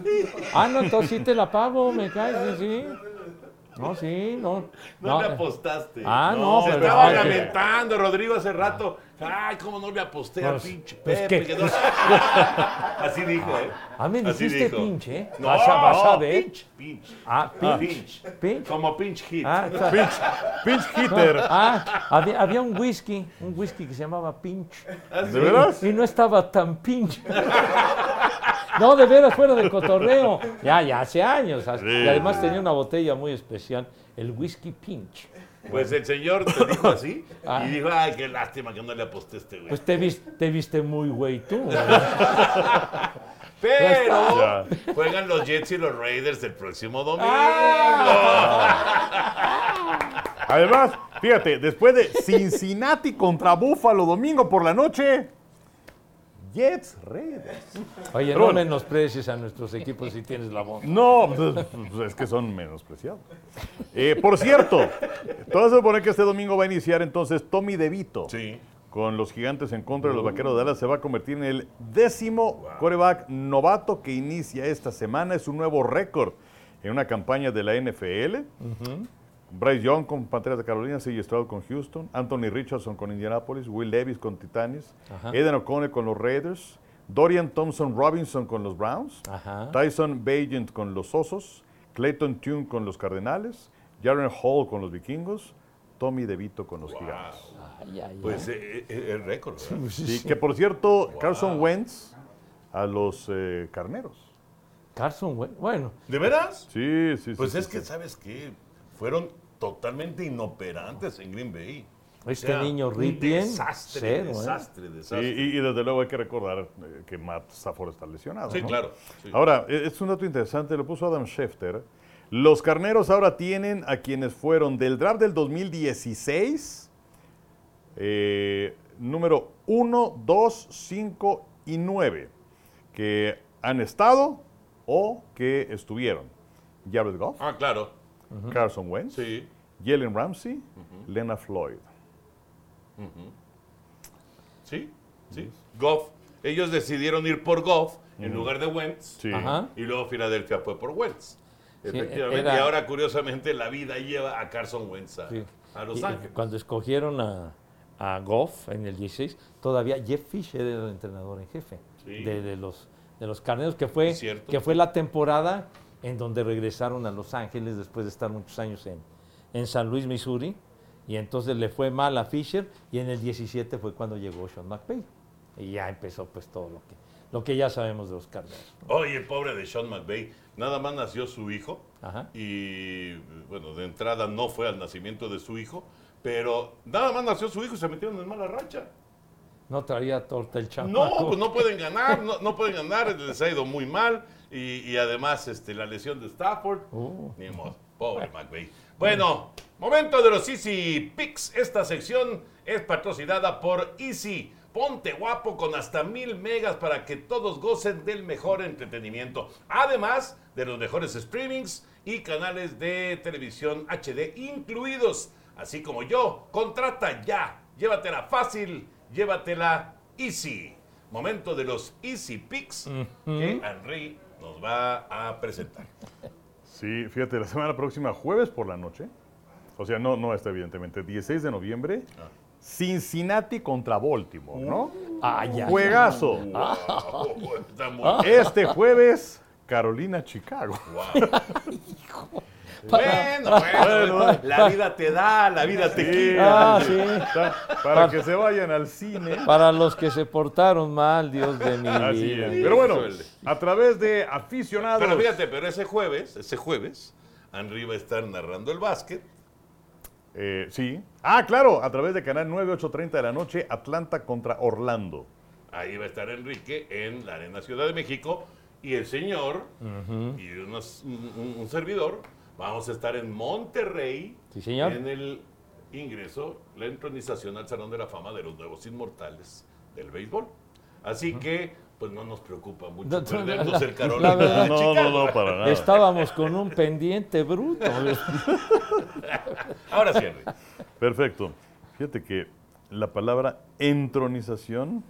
Ah, no, entonces sí te la pago, me caes, sí, sí. No, sí, no. No, le eh, apostaste. Ah, no, Se pero- estaba no, que- lamentando Rodrigo hace rato. Ay, cómo no le aposté Pues- a pinche pues Pepe. que- no- <laughs> Así dijo, ¿eh? Ah, me Así dijiste dijo. pinche, ¿eh? No, Vas a, vas a no, ver. Pinch, pinch. Ah, pinch. Pinch. Pinch. Como pinch hit. Ah, <laughs> Pinch, pinch hitter. ah, había, había un whisky, un whisky que se llamaba pinch. ¿De veras? Y no estaba tan pinch. No, de veras, fuera de cotorreo. Ya, ya hace años. Y además tenía una botella muy especial, el whisky pinch. Pues el señor te dijo <laughs> así Ah. y dijo, ay, qué lástima que no le aposté a este güey. Pues te, vis- te viste muy güey tú. <laughs> Pero Ya. juegan los Jets y los Raiders el próximo domingo. Además, fíjate, después de Cincinnati contra Buffalo domingo por la noche, Jets Raiders. Oye, Pero no bueno. menosprecies a nuestros equipos si tienes la voz. No, pues, pues, es que son menospreciados. Eh, por cierto, todo se supone que este domingo va a iniciar entonces Tommy DeVito. Sí. Con los gigantes en contra de los vaqueros de Dallas, se va a convertir en el décimo coreback novato que inicia esta semana. Es un nuevo récord en una campaña de la NFL. Bryce Young con Panteras de Carolina, C.J. Stroud con Houston, Anthony Richardson con Indianapolis, Will Davis con Titanes, Ajá. Eden O'Connell con los Raiders, Dorian Thompson Robinson con los Browns, Ajá. Tyson Bagent con los Osos, Clayton Tune con los Cardenales, Jaren Hall con los Vikingos, Tommy DeVito con los Gigantes. Ay, ay, ay. Pues eh, eh, el récord, ¿verdad? Sí, que por cierto, Carson Wentz a los eh, carneros. Carson, Wentz, bueno, ¿De veras? Sí, sí, Pues sí. es sí, que, sí. ¿sabes qué? Fueron totalmente inoperantes en Green Bay. este O sea, niño Ripien, Desastre, cero, ¿eh? desastre, Sí, desastre. y, y desde luego hay que recordar eh, que Matt Stafford está lesionado. Sí, ¿no? claro. sí. Ahora, e- es un dato interesante, lo puso Adam Schefter. Los carneros ahora tienen a quienes fueron del draft del 2016, eh, número 1, 2, 5 y 9, que han estado o que estuvieron. Jared Goff, Ah, claro. Carson Wentz, Sí. Jalen Ramsey, Lena Floyd. Sí, sí. Goff. ellos decidieron ir por Goff en lugar de Wentz. Sí. Ajá. Y luego Filadelfia fue por Wentz. Sí, Efectivamente. era- Y ahora, curiosamente, la vida lleva a Carson Wentz a, Sí. a Los Y, Ángeles. Cuando escogieron a, a Goff en el 16, todavía Jeff Fisher era el entrenador en jefe Sí. de, de los, de los Carneros, que fue, que fue la temporada en donde regresaron a Los Ángeles después de estar muchos años en, en San Luis, Missouri. Y entonces le fue mal a Fisher y en el 17 fue cuando llegó Sean McVay. Y ya empezó pues todo lo que, lo que ya sabemos de los Carneros. Oye, pobre de Sean McVay. Nada más nació su hijo. Ajá. Y, bueno, de entrada no fue al nacimiento de su hijo. Pero nada más nació su hijo y se metieron en mala racha. No traía torta el No, pues no pueden ganar, no, no pueden ganar, les ha ido muy mal. Y, y además este, la lesión de Stafford. Uh. Ni modo, pobre McVay. Bueno, momento de los Easy Picks. Esta sección es patrocinada por Easy. Ponte guapo con hasta mil megas para que todos gocen del mejor entretenimiento. Además de los mejores streamings y canales de televisión HD incluidos. Así como yo, contrata ya. Llévatela fácil, llévatela easy. Momento de los Easy Picks que Henry nos va a presentar. Sí, fíjate, la semana próxima, jueves por la noche, o sea, no, no está evidentemente, 16 de noviembre, Cincinnati contra Baltimore, ¿no? Ay, ay, ay. Juegazo. Wow, Este jueves, Carolina, Chicago. <laughs> Bueno, bueno, la vida te da, la vida te quita. Ah, sí. Para que se vayan al cine. Para los que se portaron mal, Dios de mi Así vida. es. Pero bueno, a través de aficionados. Pero fíjate, pero ese jueves, ese jueves, Henry va a estar narrando el básquet. Eh, sí. Ah, claro, a través de Canal 9, 8.30 de la noche, Atlanta contra Orlando. Ahí va a estar Enrique en la Arena Ciudad de México. Y el señor y unos- un, un- un servidor vamos a estar en Monterrey. Sí, señor. En el ingreso, la entronización al Salón de la Fama de los Nuevos Inmortales del béisbol. Así que, pues no nos preocupa mucho No, no, perdernos la- el Carolina. la verdad- No, no, no, para nada. Estábamos con un pendiente bruto. Ahora sí, Henry. Perfecto. Fíjate que la palabra entronización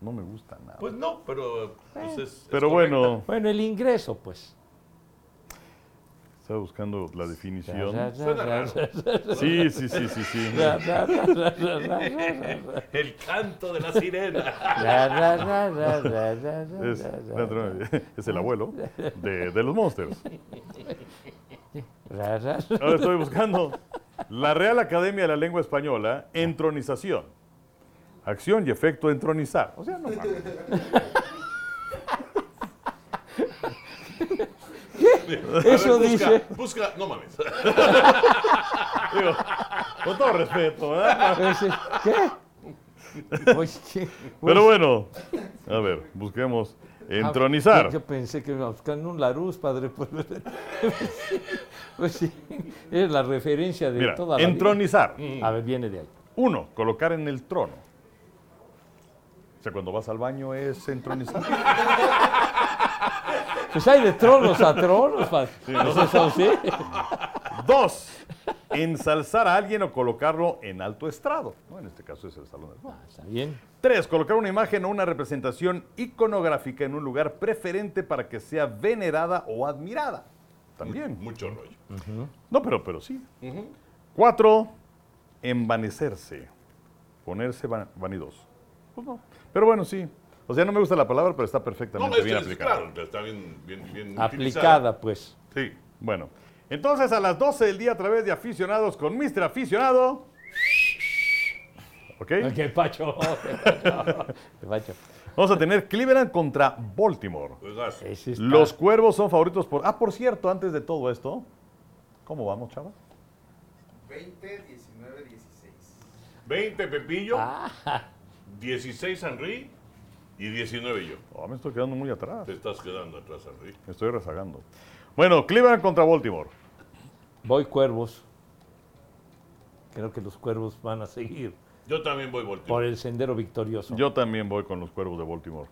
no me gusta nada. Pues no, pero pues es- es Pero correcta. bueno, Bueno, el ingreso, pues. Estaba buscando la definición. Sí, sí, sí, sí, sí. El canto de la sirena. Es, es el abuelo de, de los monsters. Ahora estoy buscando la Real Academia de la Lengua Española, entronización. Acción y efecto entronizar. O sea, no mames. <laughs> Eso ver, busca, dice. Busca, no mames. <laughs> Digo, con todo respeto, ¿verdad? Ese- ¿Qué? Oye, ¿qué? Pero bueno, a ver, busquemos entronizar. Ah, Yo pensé que iba a buscar en un Larus, padre. <laughs> Pues, pues sí, es la referencia de Mira, toda la vida. entronizar. A ver, viene de ahí. Uno, colocar en el trono. O sea, cuando vas al baño es entronizar. <laughs> Pues hay de tronos a tronos, padre. ¿Es eso sí? Dos, ensalzar a alguien o colocarlo en alto estrado. ¿no? En este caso es el salón de fama. Ah, Está bien. Tres, colocar una imagen o una representación iconográfica en un lugar preferente para que sea venerada o admirada. También. Mucho rollo. No, pero, pero sí. Cuatro, envanecerse. Ponerse va- vanidoso. Pues no. Pero bueno, sí. O sea, no me gusta la palabra, pero está No, perfectamente es, bien es- aplicada. claro, está bien, bien, bien utilizada. Aplicada, pues. Sí, bueno. Entonces, a las 12 del día, a través de aficionados con Mr. Aficionado. ¿Ok? <laughs> ¿Qué pacho? <laughs> ¿Qué pacho? Vamos a tener Cleveland contra Baltimore. Pues Los cuervos son favoritos por. Ah, por cierto, antes de todo esto, ¿cómo vamos, chava? 20, 19, 16. 20 Pepillo, Ah, 16 Henry y 19 yo. Oh, me estoy quedando muy atrás. Te estás quedando atrás, Henry. Me estoy rezagando. Bueno, Cleveland contra Baltimore. voy cuervos. Creo que los cuervos van a seguir Yo también voy volteando. por el sendero victorioso. Yo también voy con los cuervos de Baltimore.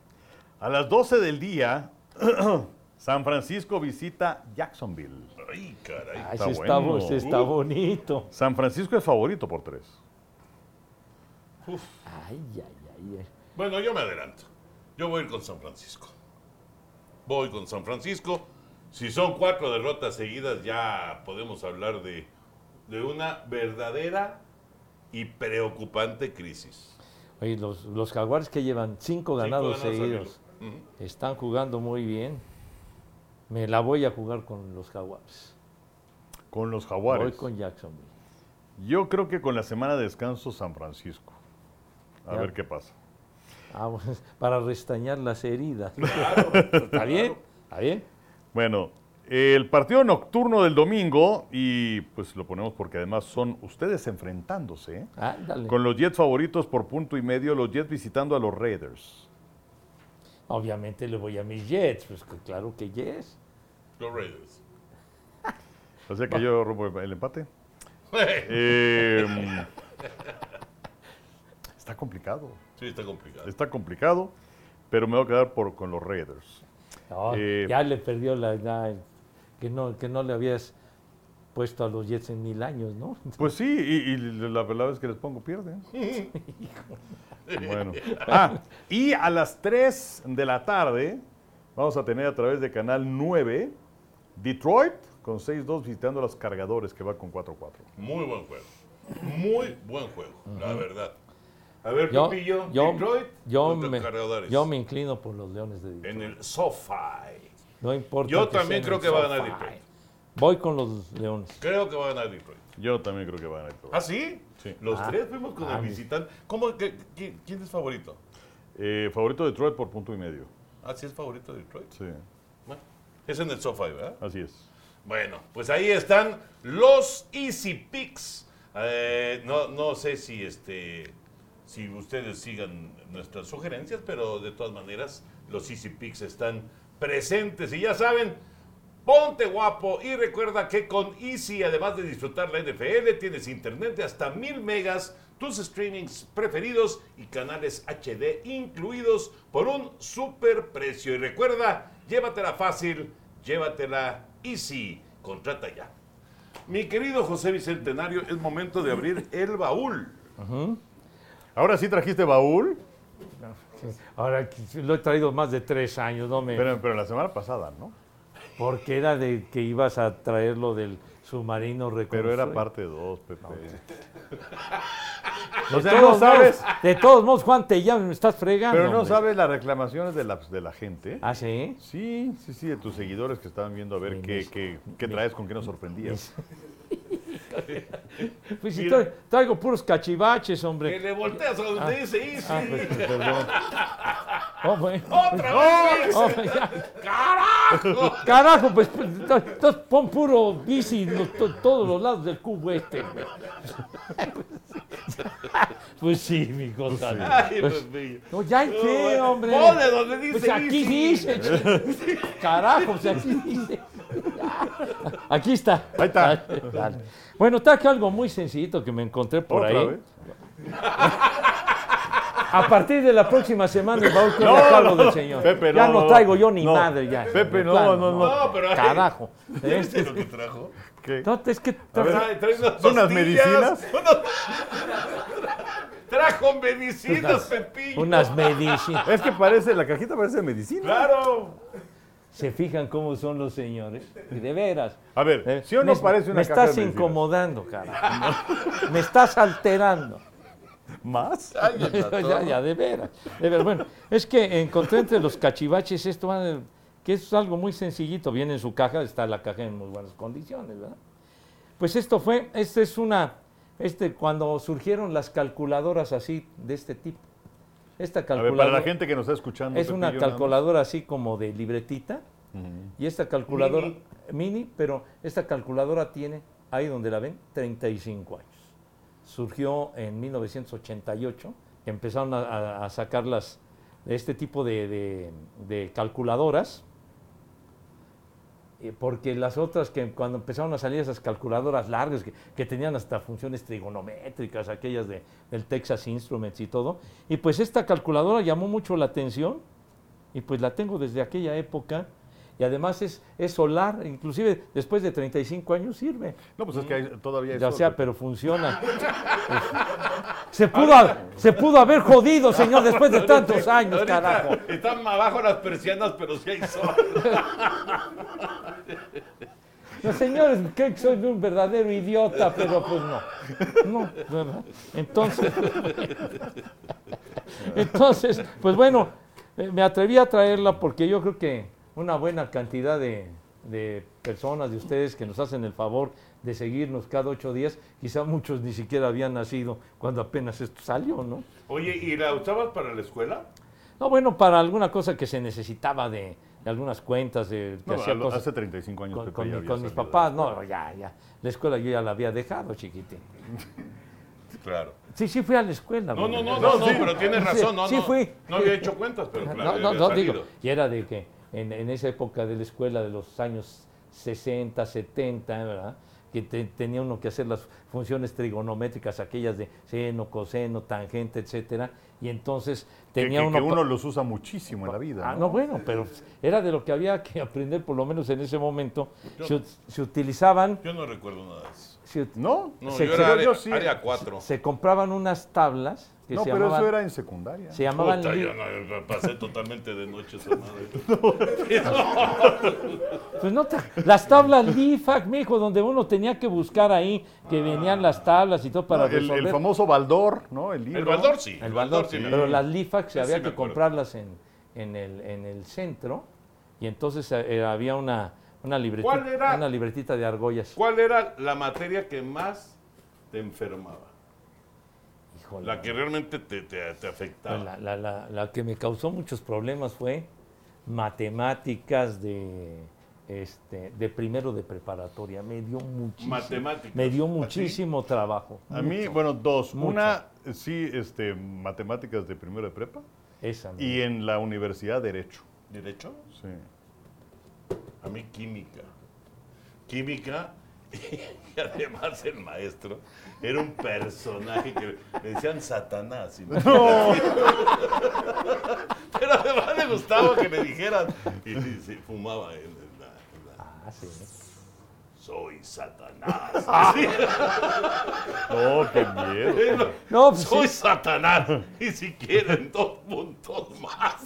A las 12 del día, <clears throat> San Francisco visita Jacksonville. Ay, caray. Ah, Está ese está, bueno. ese está bonito. San Francisco es favorito por tres. Ay, ay, ay. eh. Bueno, yo me adelanto. Yo voy a ir con San Francisco. Voy con San Francisco. Si son cuatro derrotas seguidas, ya podemos hablar de, de una verdadera y preocupante crisis. Oye, los, los Jaguares que llevan cinco ganados seguidos están jugando muy bien. Me la voy a jugar con los Jaguares. Con los Voy Jaguares. con Jacksonville. Yo creo que con la semana de descanso San Francisco. A Ya. ver qué pasa. Ah, bueno, <laughs> para restañar las heridas. <laughs> ¿Está bien? ¿Está bien? Bueno, el partido nocturno del domingo, y pues lo ponemos porque además son ustedes enfrentándose, ¿eh? Ándale. con los Jets favoritos por punto y medio, los Jets visitando a los Raiders. Obviamente le voy a mis Jets, pues que claro que yes. Los Raiders. <laughs> O sea que yo rompo el empate. Eh, está complicado, sí, está complicado. está complicado, pero me voy a quedar por, con los Raiders. No, Eh, ya le perdió la edad que no, que no le habías puesto a los Jets en mil años, ¿no? Pues sí, y, y la verdad es que les pongo pierden. <laughs> bueno. Ah, y a las 3 de la tarde vamos a tener a través de Canal 9 Detroit con 6-2 visitando a los cargadores que va con 4-4. Muy buen juego. Muy buen juego, la verdad. A ver, Yo, Pepillo, yo, Detroit yo, me, Cargadores. yo me inclino por los Leones de Detroit. En el SoFi. No importa. Yo también creo que va a ganar. Detroit. Voy con los Leones. Creo que va a ganar Detroit. Yo también creo que van a Detroit. ¿Ah, sí? Sí. Los Ah. tres fuimos con Ah, el mi- visitante. ¿Cómo? que- qui- ¿Quién es favorito? Eh, favorito Detroit por punto y medio. Ah, sí es favorito Detroit. Sí, Bueno, es en el SoFi, ¿verdad? así es. Bueno, pues ahí están los Easy Picks. Eh, no, no sé si este si ustedes sigan nuestras sugerencias, pero de todas maneras los Easy Picks están presentes y ya saben, ponte guapo y recuerda que con Easy, además de disfrutar la NFL, tienes internet de hasta mil megas, tus streamings preferidos y canales HD incluidos por un super precio. Y recuerda, llévatela fácil, llévatela easy. Contrata ya. Mi querido José Bicentenario, es momento de abrir el baúl. Ahora sí trajiste baúl, Ahora lo he traído más de tres años, no me. pero, pero la semana pasada, ¿no? porque era de que ibas a traer lo del submarino Pero era reconstruido. parte 2, Pepe. <laughs> De O sea, todos no modos- sabes. de todos modos, Juan, te ya me estás fregando. Pero no hombre. sabes las reclamaciones de la, de la gente. ¿Ah, sí? Sí, sí, sí, de tus seguidores que estaban viendo a ver qué, mis- qué, qué traes, con qué nos sorprendías. Pues si tra- traigo puros cachivaches, Que hombre. le volteas a donde dice easy. Ah, pues, perdón. Oh, bueno. ¡Otra vez! Oh, ya. Carajo, pues, pues, entonces pon puro bici en todos los lados del cubo este. <laughs> Pues sí, mi cosa. Ay, Pepillo. No, ya hay que, hombre. Ponle donde dice Pues aquí easy. dice. <laughs> Carajo, pues aquí dice. <laughs> Aquí está. Ahí está. Dale. Bueno, traje algo muy sencillito que me encontré por ¿Otra ahí. vez? <laughs> A partir de la próxima semana el baúl No, a cargo no, del señor. Pepe, ya no, traigo yo ni no. madre ya. Pepe, no, plano, no, no. No, pero Carajo. <laughs> ¿Viste lo que trajo? ¿Qué? No, es que ¿Son unas medicinas? Trajo medicinas, Pepillo. unas medicinas. Es que parece, la cajita parece medicina. Claro. Se fijan cómo son los señores. Y de veras. A ver, Eh, ¿sí o no me, parece una Me caja estás de incomodando, cara. me estás alterando. ¿Más? <laughs> ya, ya, de veras. De veras. Bueno, es que encontré entre los cachivaches esto, van, que es algo muy sencillito. Viene en su caja, está la caja en muy buenas condiciones, ¿verdad? Pues esto fue, este es una, este, cuando surgieron las calculadoras así, de este tipo. Esta A ver, calculadora para la gente que nos está escuchando. es una calculadora así como de libretita. Y esta calculadora, mini. pero esta calculadora tiene, ahí donde la ven, 35 años. Surgió en 1988, que empezaron a, a- a sacar las, este tipo de, de- de calculadoras, porque las otras que cuando empezaron a salir esas calculadoras largas, que, que tenían hasta funciones trigonométricas, aquellas de, del Texas Instruments y todo, y pues esta calculadora llamó mucho la atención, y pues la tengo desde aquella época, y además es, es solar, inclusive después de 35 años sirve. No, pues es que hay- todavía hay Ya sol, sea, pero funciona. <laughs> Se pudo, se pudo haber jodido, señor, después de tantos años, Ahorita carajo. Están abajo las persianas, pero sí hay sol. <laughs> Los señores creen que soy un verdadero idiota, pero pues no. No, ¿verdad? Entonces, entonces, pues bueno, eh, me atreví a traerla porque yo creo que una buena cantidad de, de personas de ustedes que nos hacen el favor de seguirnos cada ocho días, quizá muchos ni siquiera habían nacido cuando apenas esto salió, ¿no? Oye, ¿y la usabas para la escuela? No, bueno, para alguna cosa que se necesitaba de, de algunas cuentas, de que No, hacía lo- cosas hace 35 años con, Pepe con ya mi- había con mis papás. No, ya, ya. La escuela yo ya la había dejado, chiquitín. Claro. Sí, sí fui a la escuela. No, no, no, no, pero tienes razón, no, sí no. fui. No había hecho cuentas, pero claro, no, no, digo, y era de que en, en esa época de la escuela de los años 60, 70, ¿verdad? Que te- tenía uno que hacer las funciones trigonométricas, aquellas de seno, coseno, tangente, etcétera, y entonces Que- tenía que, uno... que uno los usa muchísimo en la vida. Ah, no, bueno, pero era de lo que había que <laughs> aprender, por lo menos en ese momento. Se, se utilizaban, Yo no recuerdo nada de eso. ¿No? No, Se- yo se- era área, yo sí. área 4. se compraban unas tablas que No, se pero llamaban, eso era en secundaria. se llamaban Puta, yo no, pasé totalmente de noche esa madre. <laughs> Pues no te- las tablas LIFAC, mijo, donde uno tenía que buscar ahí que venían las tablas y todo para No, el, famoso Baldor, ¿no? El libro. El Baldor sí. El Baldor, sí pero las LIFAC se Sí, había que comprarlas en, en el, en el centro y entonces eh, había una, una, libretita, ¿Cuál era? una libretita de argollas. ¿Cuál era la materia que más te enfermaba? Híjole. La que realmente te, te, te afectaba. La, la- la- la que me causó muchos problemas fue matemáticas de, este, de primero de preparatoria. Me dio muchísimo, Matemáticas. me dio ¿Así? muchísimo trabajo. A mí, mucho. bueno, dos. Mucho. Una, sí, este, matemáticas de primero de prepa. Esa Y en la universidad, Derecho. ¿Derecho? Sí. A mí química. Química, <laughs> y además el maestro era un personaje que le decían Satanás. ¿sí? <laughs> Pero además le gustaba que le dijeran. Y, y se fumaba en la- en la- Ah, sí. Soy Satanás. <laughs> Oh, qué miedo. No, pues Soy sí. Satanás. <laughs> Y si quieren dos puntos más.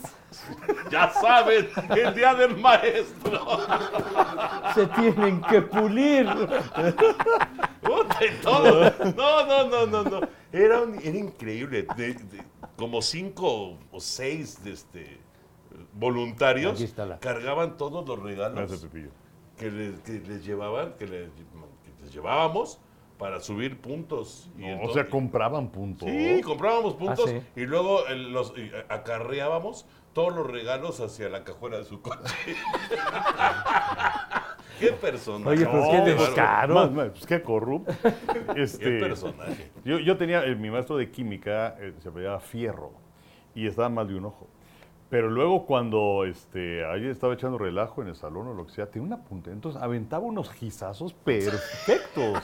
Ya saben, el día del maestro. se tienen que pulir. Todo. No, no, no, no, no. Era, un- era increíble. De- de- como cinco o seis de este, voluntarios cargaban todos los regalos Gracias, Pepillo. Que les, que les llevaban, que les, que les llevábamos para subir puntos. Y No, o sea, compraban puntos. Sí, comprábamos puntos Ah, sí. y luego el- los y, eh, acarreábamos todos los regalos hacia la cajuela de su coche. <laughs> qué personaje. Oye, pero qué No, descaro. Más, más, pues qué corrupto. <laughs> Qué Este, personaje. yo, yo tenía, eh, mi maestro de química eh, se llamaba Fierro y estaba mal de un ojo. Pero luego cuando este, ahí estaba echando relajo en el salón o lo que sea, tenía una punta. Entonces aventaba unos gizazos perfectos.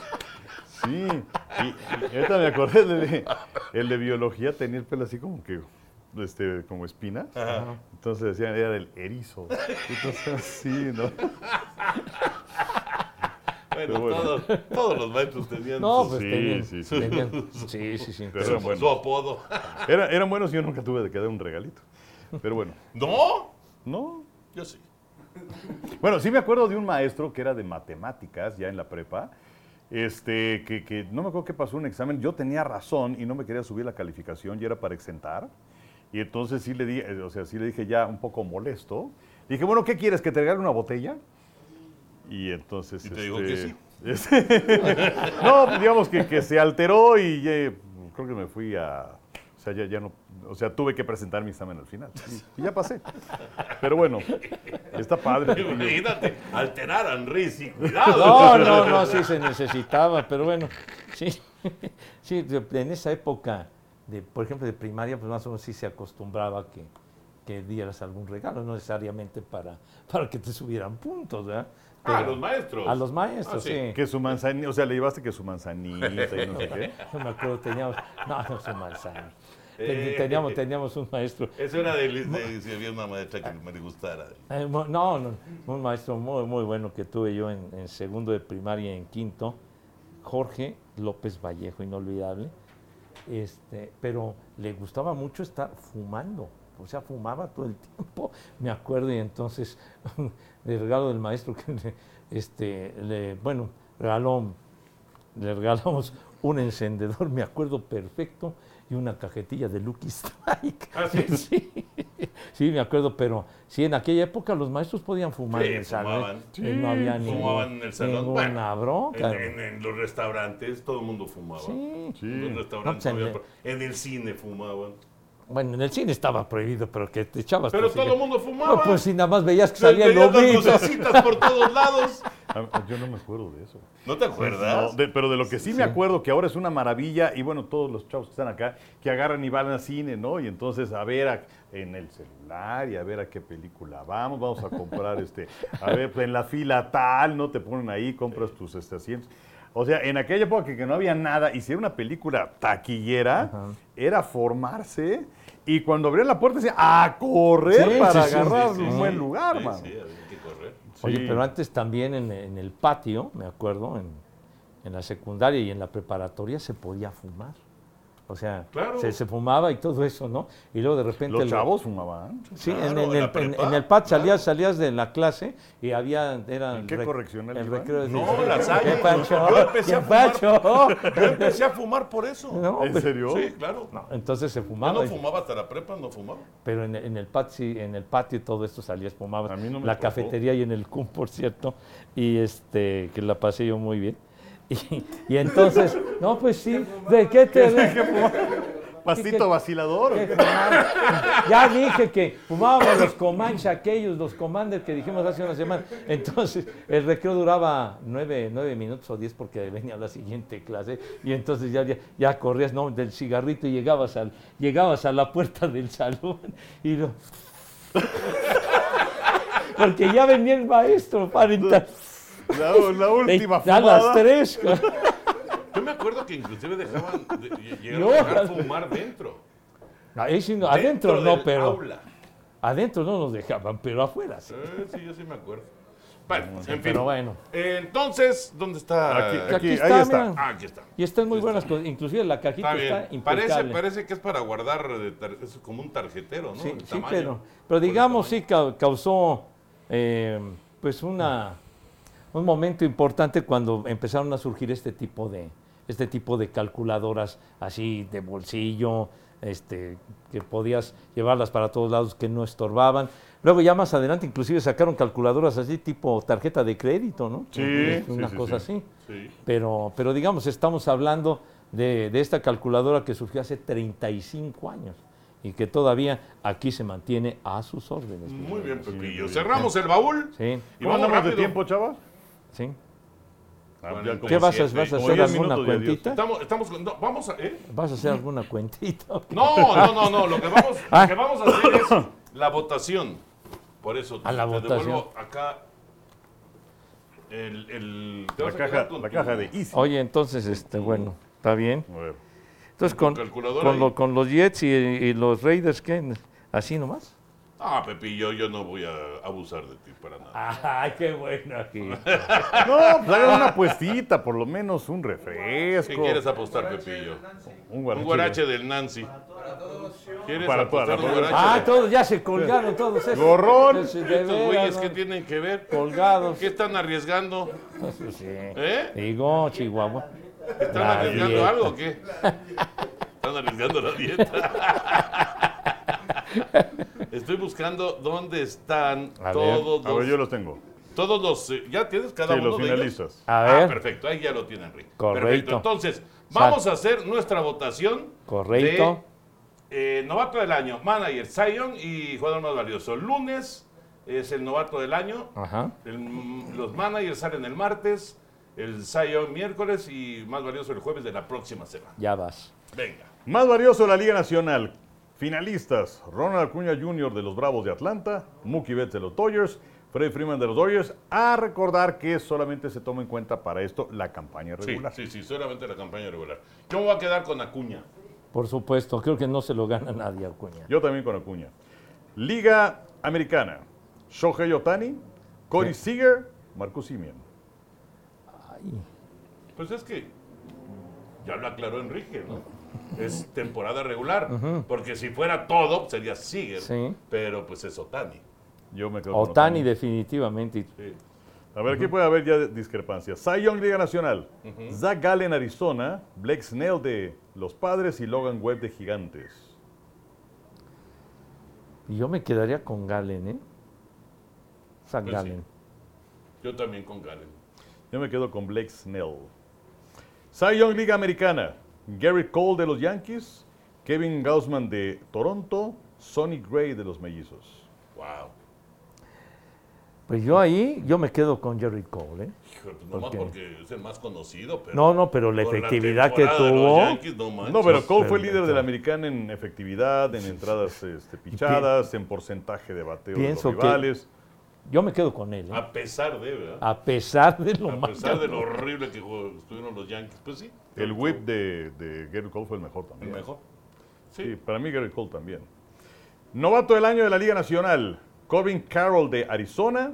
Sí. Y, y ahorita me acordé de, de- el de biología tenía el pelo así como que, este, como espina. Entonces decían, era del erizo. Entonces, sí, ¿no? Bueno. Todos, todos los maestros tenían No, pues Sí, tenían, sí, sí. tenían- <laughs> sí, sí, sí. Pero su- eran buenos. su apodo. Era- eran buenos y yo nunca tuve de que dar un regalito. Pero bueno, ¿No? no. Yo sí. Bueno, sí me acuerdo de un maestro que era de matemáticas, ya en la prepa, este, que, que no me acuerdo qué pasó un examen. Yo tenía razón y no me quería subir la calificación y era para exentar. Y entonces sí le, di, eh, o sea, sí le dije ya un poco molesto. Dije, bueno, ¿qué quieres? ¿Que te regale una botella? Y entonces... Y te digo que sí. este, <laughs> no, pues, digamos que, que se alteró y eh, creo que me fui a... O sea, ya, ya no... O sea, tuve que presentar mi examen al final. Y, ya pasé. Pero bueno, está padre. Imagínate, alterar a Henry, sí, <laughs> cuidado. No, no, no, sí se necesitaba, pero bueno, sí, <laughs> sí, en esa época, de, por ejemplo, de primaria, pues más o menos sí se acostumbraba que, que dieras algún regalo, no necesariamente para, para que te subieran puntos, ¿verdad? Ah, a los maestros. A los maestros, Ah, sí. sí. Que su manzanita, o sea, le llevaste que su manzanita y no sé qué. <laughs> No me acuerdo, teníamos, no, no se manzana. Eh. teníamos, teníamos un maestro. Eso era de, de- si había una maestra que me gustara. Eh, no, no, un maestro muy, muy bueno que tuve yo en, en segundo de primaria y en quinto, Jorge López Vallejo, inolvidable, este, pero le gustaba mucho estar fumando, o sea, fumaba todo el tiempo, me acuerdo, y entonces <laughs> el regalo del maestro que le, este, le, bueno, regaló, le regalamos un encendedor, <laughs> me acuerdo perfecto, y una cajetilla de Lucky <laughs> Strike. ¿Ah, sí? <laughs> sí, sí, me acuerdo, pero sí, en aquella época los maestros podían fumar Sí, en el salón. fumaban. Eh, no había ningún- Fumaban en el salón. ninguna Bueno, bronca. En, en- en los restaurantes todo el mundo fumaba. Sí. En los No, restaurantes pues, en había el- en el cine fumaban. Bueno, en el cine estaba prohibido, pero que te echabas Pero todo el mundo fumaba. No, pues si nada más veías que Se salía el veían las lucecitas por todos lados. <laughs> Ah, Yo no me acuerdo de eso. ¿No te acuerdas? No, de- pero de lo que sí, me acuerdo, que ahora es una maravilla, y bueno, todos los chavos que están acá, que agarran y van al cine, ¿no? Y entonces a ver a- en el celular y a ver a qué película vamos, vamos a comprar, <laughs> este, a ver, pues, en la fila tal, ¿no? Te ponen ahí, compras tus este, asientos. O sea, en aquella época que, que no había nada, y si era una película taquillera, era formarse, y cuando abrían la puerta decía, a correr Sí, para sí, agarrar Sí, un sí, buen sí. lugar, Sí, mano. Sí. Oye, pero antes también en, en el patio, me acuerdo, en, en la secundaria y en la preparatoria se podía fumar. O sea, Claro. se, se fumaba y todo eso, ¿no? Y luego de repente... Los el- chavos fumaban. Sí, Claro, en, el, en- el claro. salías, salías de la clase y había... Era ¿En qué rec- correccional El recreo de No, la Salle. ¿Qué pacho? Yo empecé a ¿Qué fumar. pacho? Yo empecé a fumar por eso. No, ¿En pues, serio? Sí, claro. no, entonces se Yo fumaba. no y- fumaba hasta la prepa, no fumaba. Pero en, en el patio, sí, en el patio y todo esto salías, fumabas. A mí no me la tocó. cafetería y en el CUM, por cierto. Y este, que la pasé yo muy bien. Y, y entonces, no, pues sí, ¿de qué te Pastito vacilador. Ya dije que fumábamos los Comanche aquellos, los Commander que dijimos hace una semana. Entonces, el recreo duraba nueve, nueve minutos o diez porque venía la siguiente clase. Y entonces ya, ya, ya corrías ¿no? del cigarrito y llegabas, al, llegabas a la puerta del salón y lo... <laughs> Porque ya venía el maestro para entrar. La, la última Ya a las tres. Yo me acuerdo que inclusive dejaban, de- llegaron No. a dejar fumar dentro. Ahí sí no, adentro no, pero... aula. Adentro no nos dejaban, pero afuera sí. Eh, sí, yo sí me acuerdo. Bueno, en fin. Pero bueno. Eh, entonces, ¿dónde está? Aquí, Aquí aquí, está, ahí está. mira. Ah, aquí está. Y están muy buenas cosas, inclusive la cajita Está está, impecable. Parece, parece que es para guardar, de tar- es como un tarjetero, ¿no? Sí, El sí, tamaño. pero, pero digamos sí cau- causó eh, pues una un momento importante cuando empezaron a surgir este tipo de este tipo de calculadoras así de bolsillo, este que podías llevarlas para todos lados que no estorbaban. Luego ya más adelante inclusive sacaron calculadoras así tipo tarjeta de crédito, ¿no? Sí, una sí, cosa sí. así. Sí. Pero, pero digamos, estamos hablando de, de esta calculadora que surgió hace 35 años y que todavía aquí se mantiene a sus órdenes. Muy bien, Pepillo. Cerramos el baúl. Sí, Y ¿Cómo vamos andamos de rápido. tiempo, chavos? Sí. Bueno, ¿qué como ¿Qué vas a, vas a hacer alguna cuentita? Estamos, estamos, con- no, vamos a, ¿eh? ¿Vas a hacer alguna cuentita? <laughs> No, no, no, no. Lo que vamos, lo Ah. que vamos a hacer es la votación. Por eso A la te votación. devuelvo acá el, el te La caja, la caja de Easy. Oye, entonces, este, bueno, está bien. Entonces, Con con, lo- con los Jets y, y los Raiders, ¿qué? ¿Así nomás? Ah, Pepillo, yo no voy a abusar de ti para nada. <laughs> ¡Ay, qué bueno aquí! <laughs> No, pues hagan una puestita, por lo menos un refresco. ¿Qué quieres apostar, Pepillo? Un Un guarache. del Nancy. ¿Quieres Para apostar un bola. guarache? ¡Ah, todos ya se colgaron, todos esos! Gorrón. Estos güeyes. ¿qué tienen que ver? Colgados. ¿Qué están arriesgando? Pues sí. ¿Eh? Digo, Chihuahua. ¿Están La arriesgando dieta. algo o qué? <laughs> Están arriesgando la dieta. Estoy buscando dónde están A ver, todos A ver, yo los, los tengo. todos los, eh, ya tienes cada Sí, uno los de ellos. finalistas. A Ah, ver, perfecto, ahí ya lo tiene Enrique. Correcto. Perfecto. Entonces, vamos a hacer nuestra votación correcto. de eh, novato del año, manager, Zion y jugador más valioso. Lunes es el novato del año. Ajá. El- los managers salen el martes, el Zion miércoles y más valioso el jueves de la próxima semana. Ya vas. Venga. Más valioso la Liga Nacional. Finalistas: Ronald Acuña Jr. de los Bravos de Atlanta, Mookie Betts de los Dodgers, Fred Freeman de los Dodgers. A recordar que solamente se toma en cuenta para esto la campaña Sí, regular. sí, sí, solamente la campaña regular. Yo me voy a quedar con Acuña. Por supuesto, creo que no se lo gana nadie a Acuña. Yo también con Acuña. Liga Americana. Shohei Otani, Corey Seager, Marcus Simeon. Ay, Pues es que ya lo aclaró Enrique, ¿no? Es temporada regular. Porque si fuera todo, sería Seager. Sí. Pero pues es Otani. Yo me quedo con Otani definitivamente. Sí. A ver, aquí puede haber ya discrepancias. Cy Young Liga Nacional. Zach Gallen, Arizona. Blake Snell de los Padres y Logan Webb de Gigantes. Y yo me quedaría con Galen, ¿eh? Zach Pues sí. Gallen. Yo también con Galen. Yo me quedo con Blake Snell. Cy Young Liga Americana. Gary Cole de los Yankees. Kevin Gaussman de Toronto. Sonny Gray de los Mellizos. Wow. Pues yo ahí, yo me quedo con Jerry Cole, ¿eh? Hijo, pues nomás porque es el más conocido. Pero No, no, pero la efectividad que tuvo. Yankees, no, pero Cole fue pero- líder de la americana en efectividad, en entradas este, pichadas, en porcentaje de bateo de los Pienso que- rivales. Yo me quedo con él, ¿eh? A pesar de, ¿verdad? A pesar de lo A pesar de lo horrible que jugó- estuvieron los Yankees. Pues sí. El whip de, de Gary Cole fue el mejor El también. mejor. Sí, Sí. para mí Gary Cole también. Novato del año de la Liga Nacional. Corbin Carroll de Arizona.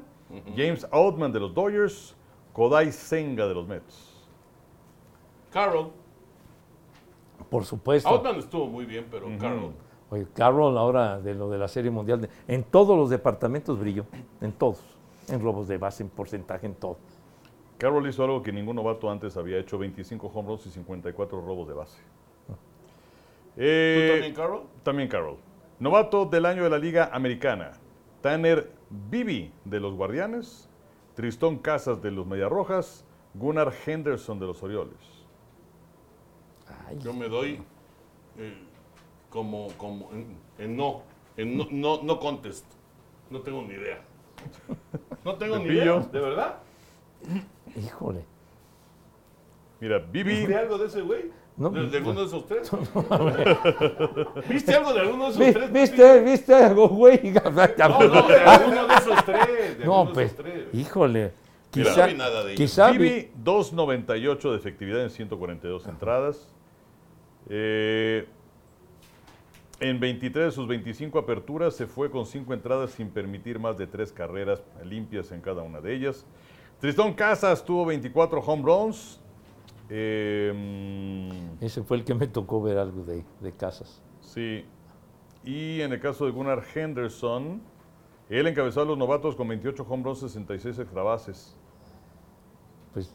James Outman de los Dodgers. Kodai Senga de los Mets. Carroll. Por supuesto. Outman estuvo muy bien, pero Carroll. Oye, Carroll ahora de lo de la Serie Mundial, de- en todos los departamentos brilló, en todos. En robos de base, en porcentaje, en todo. Carroll hizo algo que ningún novato antes había hecho. 25 home runs y 54 robos de base. ¿Tú Eh, también, Carroll? También Carroll. Novato del año de la Liga Americana. Tanner Bibi de los Guardianes. Tristón Casas de los Mediarrojas. Gunnar Henderson de los Orioles. Ay, Yo me doy eh, como, como en, en no, en no, no, no contest. No tengo ni idea. No tengo ni Pepillo. idea, ¿de verdad? Híjole. Mira, Bibi. ¿Viste algo de ese güey? No, ¿De, de alguno de esos tres? <laughs> ¿Viste algo de alguno de esos tres? ¿Viste, viste algo, güey? <laughs> No, no, de alguno de esos tres. De No, de pues, esos tres. híjole. Mira, Quizá, no vi nada de ellos. quizá vi- Bibi, 2.98 de efectividad en 142 entradas. Eh, en 23 de sus 25 aperturas se fue con 5 entradas sin permitir más de 3 carreras limpias en cada una de ellas. Tristón Casas tuvo 24 home runs. Eh, mm, Ese fue el que me tocó ver algo de, de casas. sí. Y en el caso de Gunnar Henderson, él encabezó a los novatos con 28 home runs, 66 extra bases. Pues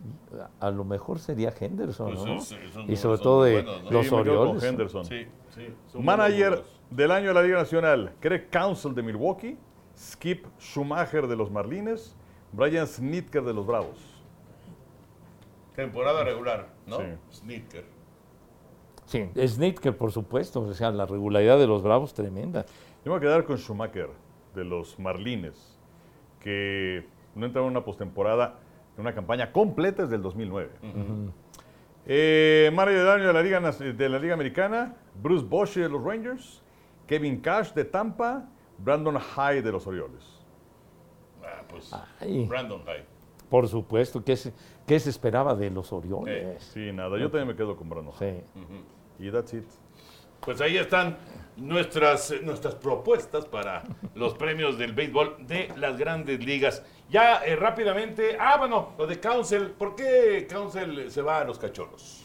a a lo mejor sería Henderson, Pues ¿no? y sobre son todo de buenos, ¿no? los Sí, Orioles. Henderson. Sí, sí. son Manager del año de la Liga Nacional, Craig Counsell de Milwaukee, Skip Schumacher de los Marlines, Brian Snitker de los Bravos. Temporada regular, ¿no? Sí. Sneaker. Sí, Snitker, por supuesto. O sea, la regularidad de los Bravos tremenda. Yo me voy a quedar con Schumacher de los Marlines, que no entraron en una postemporada en una campaña completa desde el 2009. Eh, manager del año de la, Liga, de la Liga Americana, Bruce Bosch de los Rangers, Kevin Cash de Tampa, Brandon High de los Orioles. Pues. Ay, Brandon High. por supuesto. ¿Qué se, qué se esperaba de los Orioles? Sí, nada, yo también me quedo con Brandon High. Sí. Y that's it. Pues ahí están nuestras, eh, nuestras propuestas para los premios del béisbol de las grandes ligas. Ya eh, rápidamente, ah, bueno, lo de Council. ¿Por qué Council se va a los cachorros?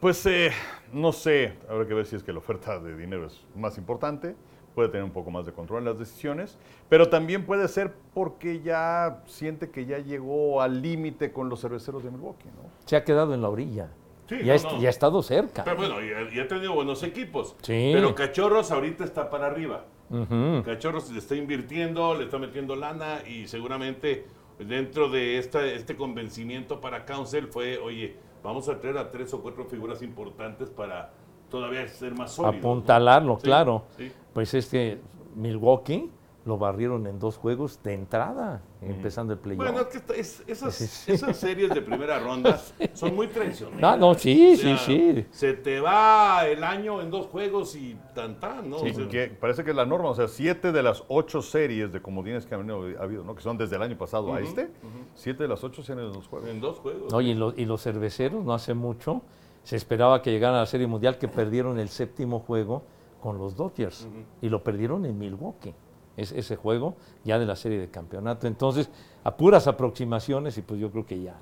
Pues eh, no sé, habrá que ver si es que la oferta de dinero es más importante, puede tener un poco más de control en las decisiones, pero también puede ser porque ya siente que ya llegó al límite con los cerveceros de Milwaukee, ¿no? Se ha quedado en la orilla. Sí, y, no, ha, no. y ha estado cerca. Pero bueno, ya, ya ha tenido buenos equipos. Sí. Pero Cachorros ahorita está para arriba. Ujú. Cachorros le está invirtiendo, le está metiendo lana y seguramente dentro de esta, este convencimiento para Council fue, oye, vamos a traer a tres o cuatro figuras importantes para todavía ser más sólidos. ¿no? Apuntalarlo, Sí, claro. sí. Pues es que Milwaukee lo barrieron en dos juegos de entrada, empezando el playoff. Bueno, es que es- esas, Sí, esas series de primera ronda <laughs> son muy traicioneras. No, no, sí, O sea, sí, sí. Se te va el año en dos juegos y tan tan, ¿no? Sí, O sea, que parece que es la norma, o sea, siete de las ocho series de comodines que han habido, ha habido, ¿no? Que son desde el año pasado a este, siete de las ocho se han ido en los juegos. en dos juegos. Oye, y, lo- y los cerveceros no hace mucho se esperaba que llegaran a la Serie Mundial, que perdieron el séptimo juego con los Dodgers y lo perdieron en Milwaukee, es- ese juego ya de la Serie de Campeonato. Entonces, a puras aproximaciones y pues yo creo que ya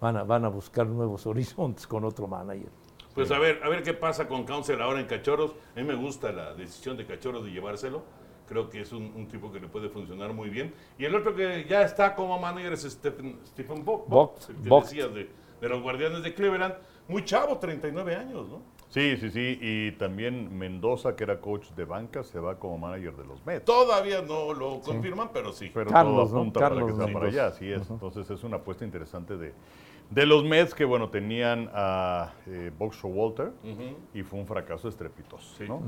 van a, van a buscar nuevos <laughs> horizontes con otro manager. Pues a ver, a ver qué pasa con Council ahora en Cachorros. A mí me gusta la decisión de Cachorros de llevárselo. Creo que es un, un tipo que le puede funcionar muy bien. Y el otro que ya está como manager es Stephen, Stephen Bo- Vogt, el que Vogt. decías de, de los Guardianes de Cleveland. Muy chavo, 39 años, ¿no? Sí, sí, sí. Y también Mendoza, que era coach de banca, se va como manager de los Mets. Todavía no lo confirman, pero sí. Pero Carlos, todo ¿no? apunta para Carlos que sea para allá, así es. Entonces es una apuesta interesante de, de los Mets que, bueno, tenían a eh, Buck Walter y fue un fracaso estrepitoso, Sí. ¿no?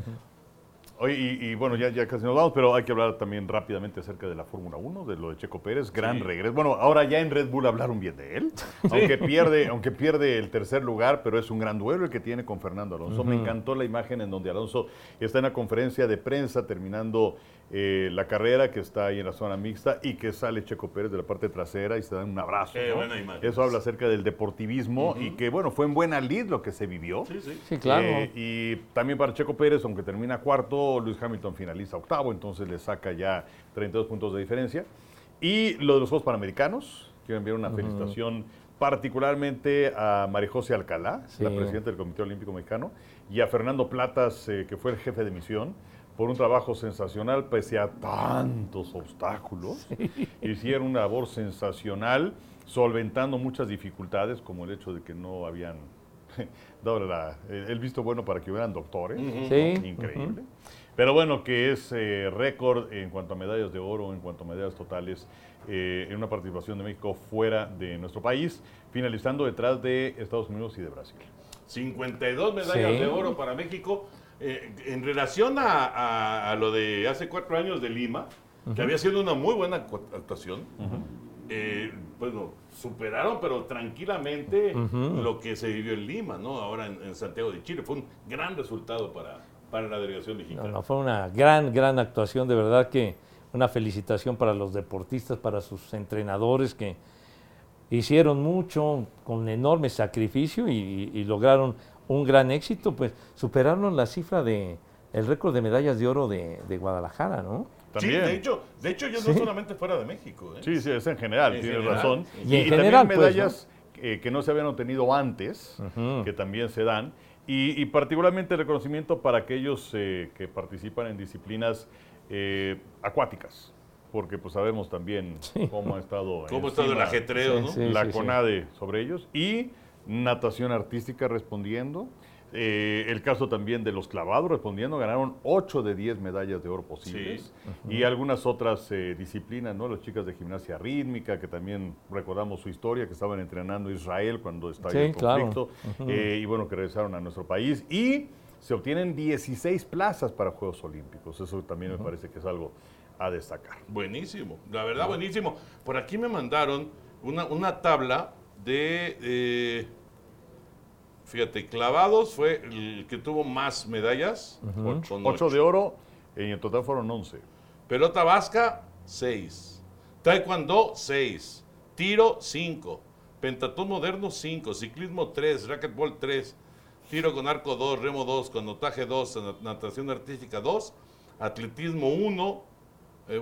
Oye, y, y, bueno, ya, ya casi nos vamos, pero hay que hablar también rápidamente acerca de la Fórmula 1, de lo de Checo Pérez, gran Sí. regreso. Bueno, ahora ya en Red Bull hablaron bien de él, <laughs> aunque, pierde, aunque pierde el tercer lugar, pero es un gran duelo el que tiene con Fernando Alonso. Me encantó la imagen en donde Alonso está en la conferencia de prensa terminando eh, la carrera, que está ahí en la zona mixta, y que sale Checo Pérez de la parte trasera y se dan un abrazo. Qué ¿no? buena imagen. Eso habla acerca del deportivismo y que, bueno, fue en buena lid lo que se vivió. Sí, sí. Sí, claro. Eh, y también para Checo Pérez, aunque termina cuarto, Luis Hamilton finaliza octavo, entonces le saca ya 32 puntos de diferencia. Y lo de los Juegos Panamericanos, quiero enviar una felicitación particularmente a María José Alcalá, Sí. la presidenta del Comité Olímpico Mexicano, y a Fernando Platas, eh, que fue el jefe de misión, por un trabajo sensacional pese a tantos obstáculos. <laughs> Hicieron una labor sensacional, solventando muchas dificultades, como el hecho de que no habían <laughs> dado la- el el visto bueno para que hubieran doctores. Sí, Increíble. Pero bueno, que es eh, récord en cuanto a medallas de oro, en cuanto a medallas totales, eh, en una participación de México fuera de nuestro país, finalizando detrás de Estados Unidos y de Brasil. 52 medallas Sí. de oro para México. Eh, en relación a, a- a lo de hace cuatro años de Lima, que había sido una muy buena actuación, eh, bueno, superaron, pero tranquilamente, lo que se vivió en Lima, ¿no? Ahora en, en Santiago de Chile. Fue un gran resultado para, para la delegación No, mexicana. no, fue una gran, gran actuación, de verdad que una felicitación para los deportistas, para sus entrenadores que hicieron mucho con enorme sacrificio y, y lograron un gran éxito, pues superaron la cifra de el récord de medallas de oro de, de Guadalajara, ¿no? Sí, También. de hecho, de hecho yo no solamente fuera de México. ¿eh? Sí, sí, es en general, En tienes general. razón. Y en también general, pues, medallas eh, que no se habían obtenido antes, que también se dan. Y, y particularmente reconocimiento para aquellos eh, que participan en disciplinas eh, acuáticas, porque pues sabemos también cómo ha estado, ¿Cómo está el encima ajetreo, Sí, no? sí. la CONADE sobre ellos. Y natación artística respondiendo. Eh, el caso también de los clavados respondiendo, ganaron 8 de 10 medallas de oro posibles. Y algunas otras eh, disciplinas, ¿no? Las chicas de gimnasia rítmica, que también recordamos su historia, que estaban entrenando en Israel cuando estalló Sí, el claro. conflicto. eh, y bueno, que regresaron a nuestro país. Y se obtienen 16 plazas para Juegos Olímpicos. Eso también me parece que es algo a destacar. Buenísimo, la verdad buenísimo. Por aquí me mandaron una, una tabla de, eh, fíjate, clavados fue el que tuvo más medallas, con 8 ocho. de oro, y en total fueron 11. Pelota vasca, 6. Taekwondo, 6. Tiro, 5. Pentatón moderno, 5. Ciclismo, 3. Racquetball, 3. Tiro con arco, 2. Remo, 2. Canotaje, 2. Natación artística, 2. Atletismo, 1.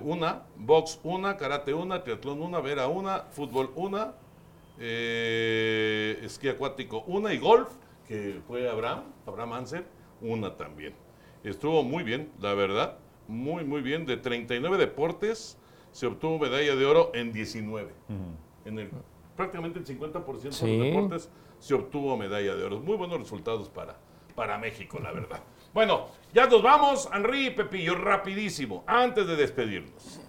1. Box, 1. Karate, 1. Triatlón, 1. Vera, 1. Fútbol, 1. Eh, esquí acuático, 1. Y golf, que fue Abraham, Abraham Anser, 1 también. Estuvo muy bien, la verdad. Muy, muy bien. De 39 deportes se obtuvo medalla de oro en 19. En el, prácticamente el 50% de Sí. los deportes se obtuvo medalla de oro. Muy buenos resultados para, para México, la verdad. Bueno, ya nos vamos, Henry y Pepillo, rapidísimo, antes de despedirnos.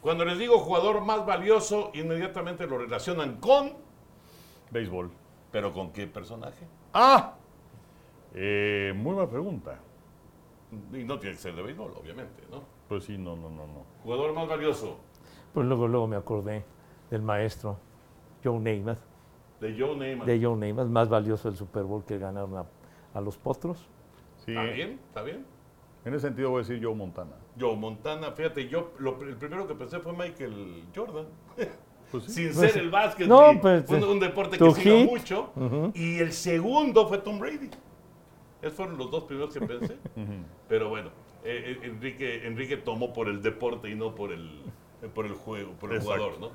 Cuando les digo jugador más valioso, inmediatamente lo relacionan con, Béisbol. pero ¿con qué personaje? ¡Ah! Eh, muy buena pregunta. Y no tiene que ser de béisbol, obviamente, ¿no? Pues sí, no, no, no, no. Jugador más valioso, Pues luego, luego me acordé del maestro Joe Namath, de Joe Neyman. de Joe Namath, más valioso del Super Bowl que ganaron a, a los Potros. Sí, ¿Está bien? ¿Está bien? en ese sentido voy a decir Joe Montana. Joe Montana, fíjate, yo lo- el primero que pensé fue Michael Jordan. <laughs> sin Pues, ser el básquet, no, pues, un, un deporte que hit. mucho. Y el segundo fue Tom Brady. Esos fueron los dos primeros que pensé. <laughs> Pero bueno, eh, eh, Enrique, Enrique tomó por el deporte y no por el, eh, por el juego, por el Exacto. jugador, ¿no?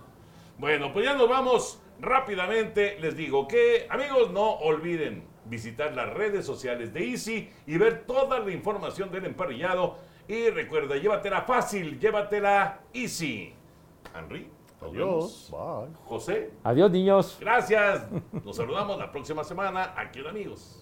Bueno, pues ya nos vamos rápidamente. Les digo que, amigos, no olviden visitar las redes sociales de Easy y ver toda la información del emparrillado. Y recuerda, llévatela fácil, llévatela Easy. Henry, Adiós. Bye. José, Adiós, niños. gracias. Nos saludamos la próxima semana aquí en Amigos.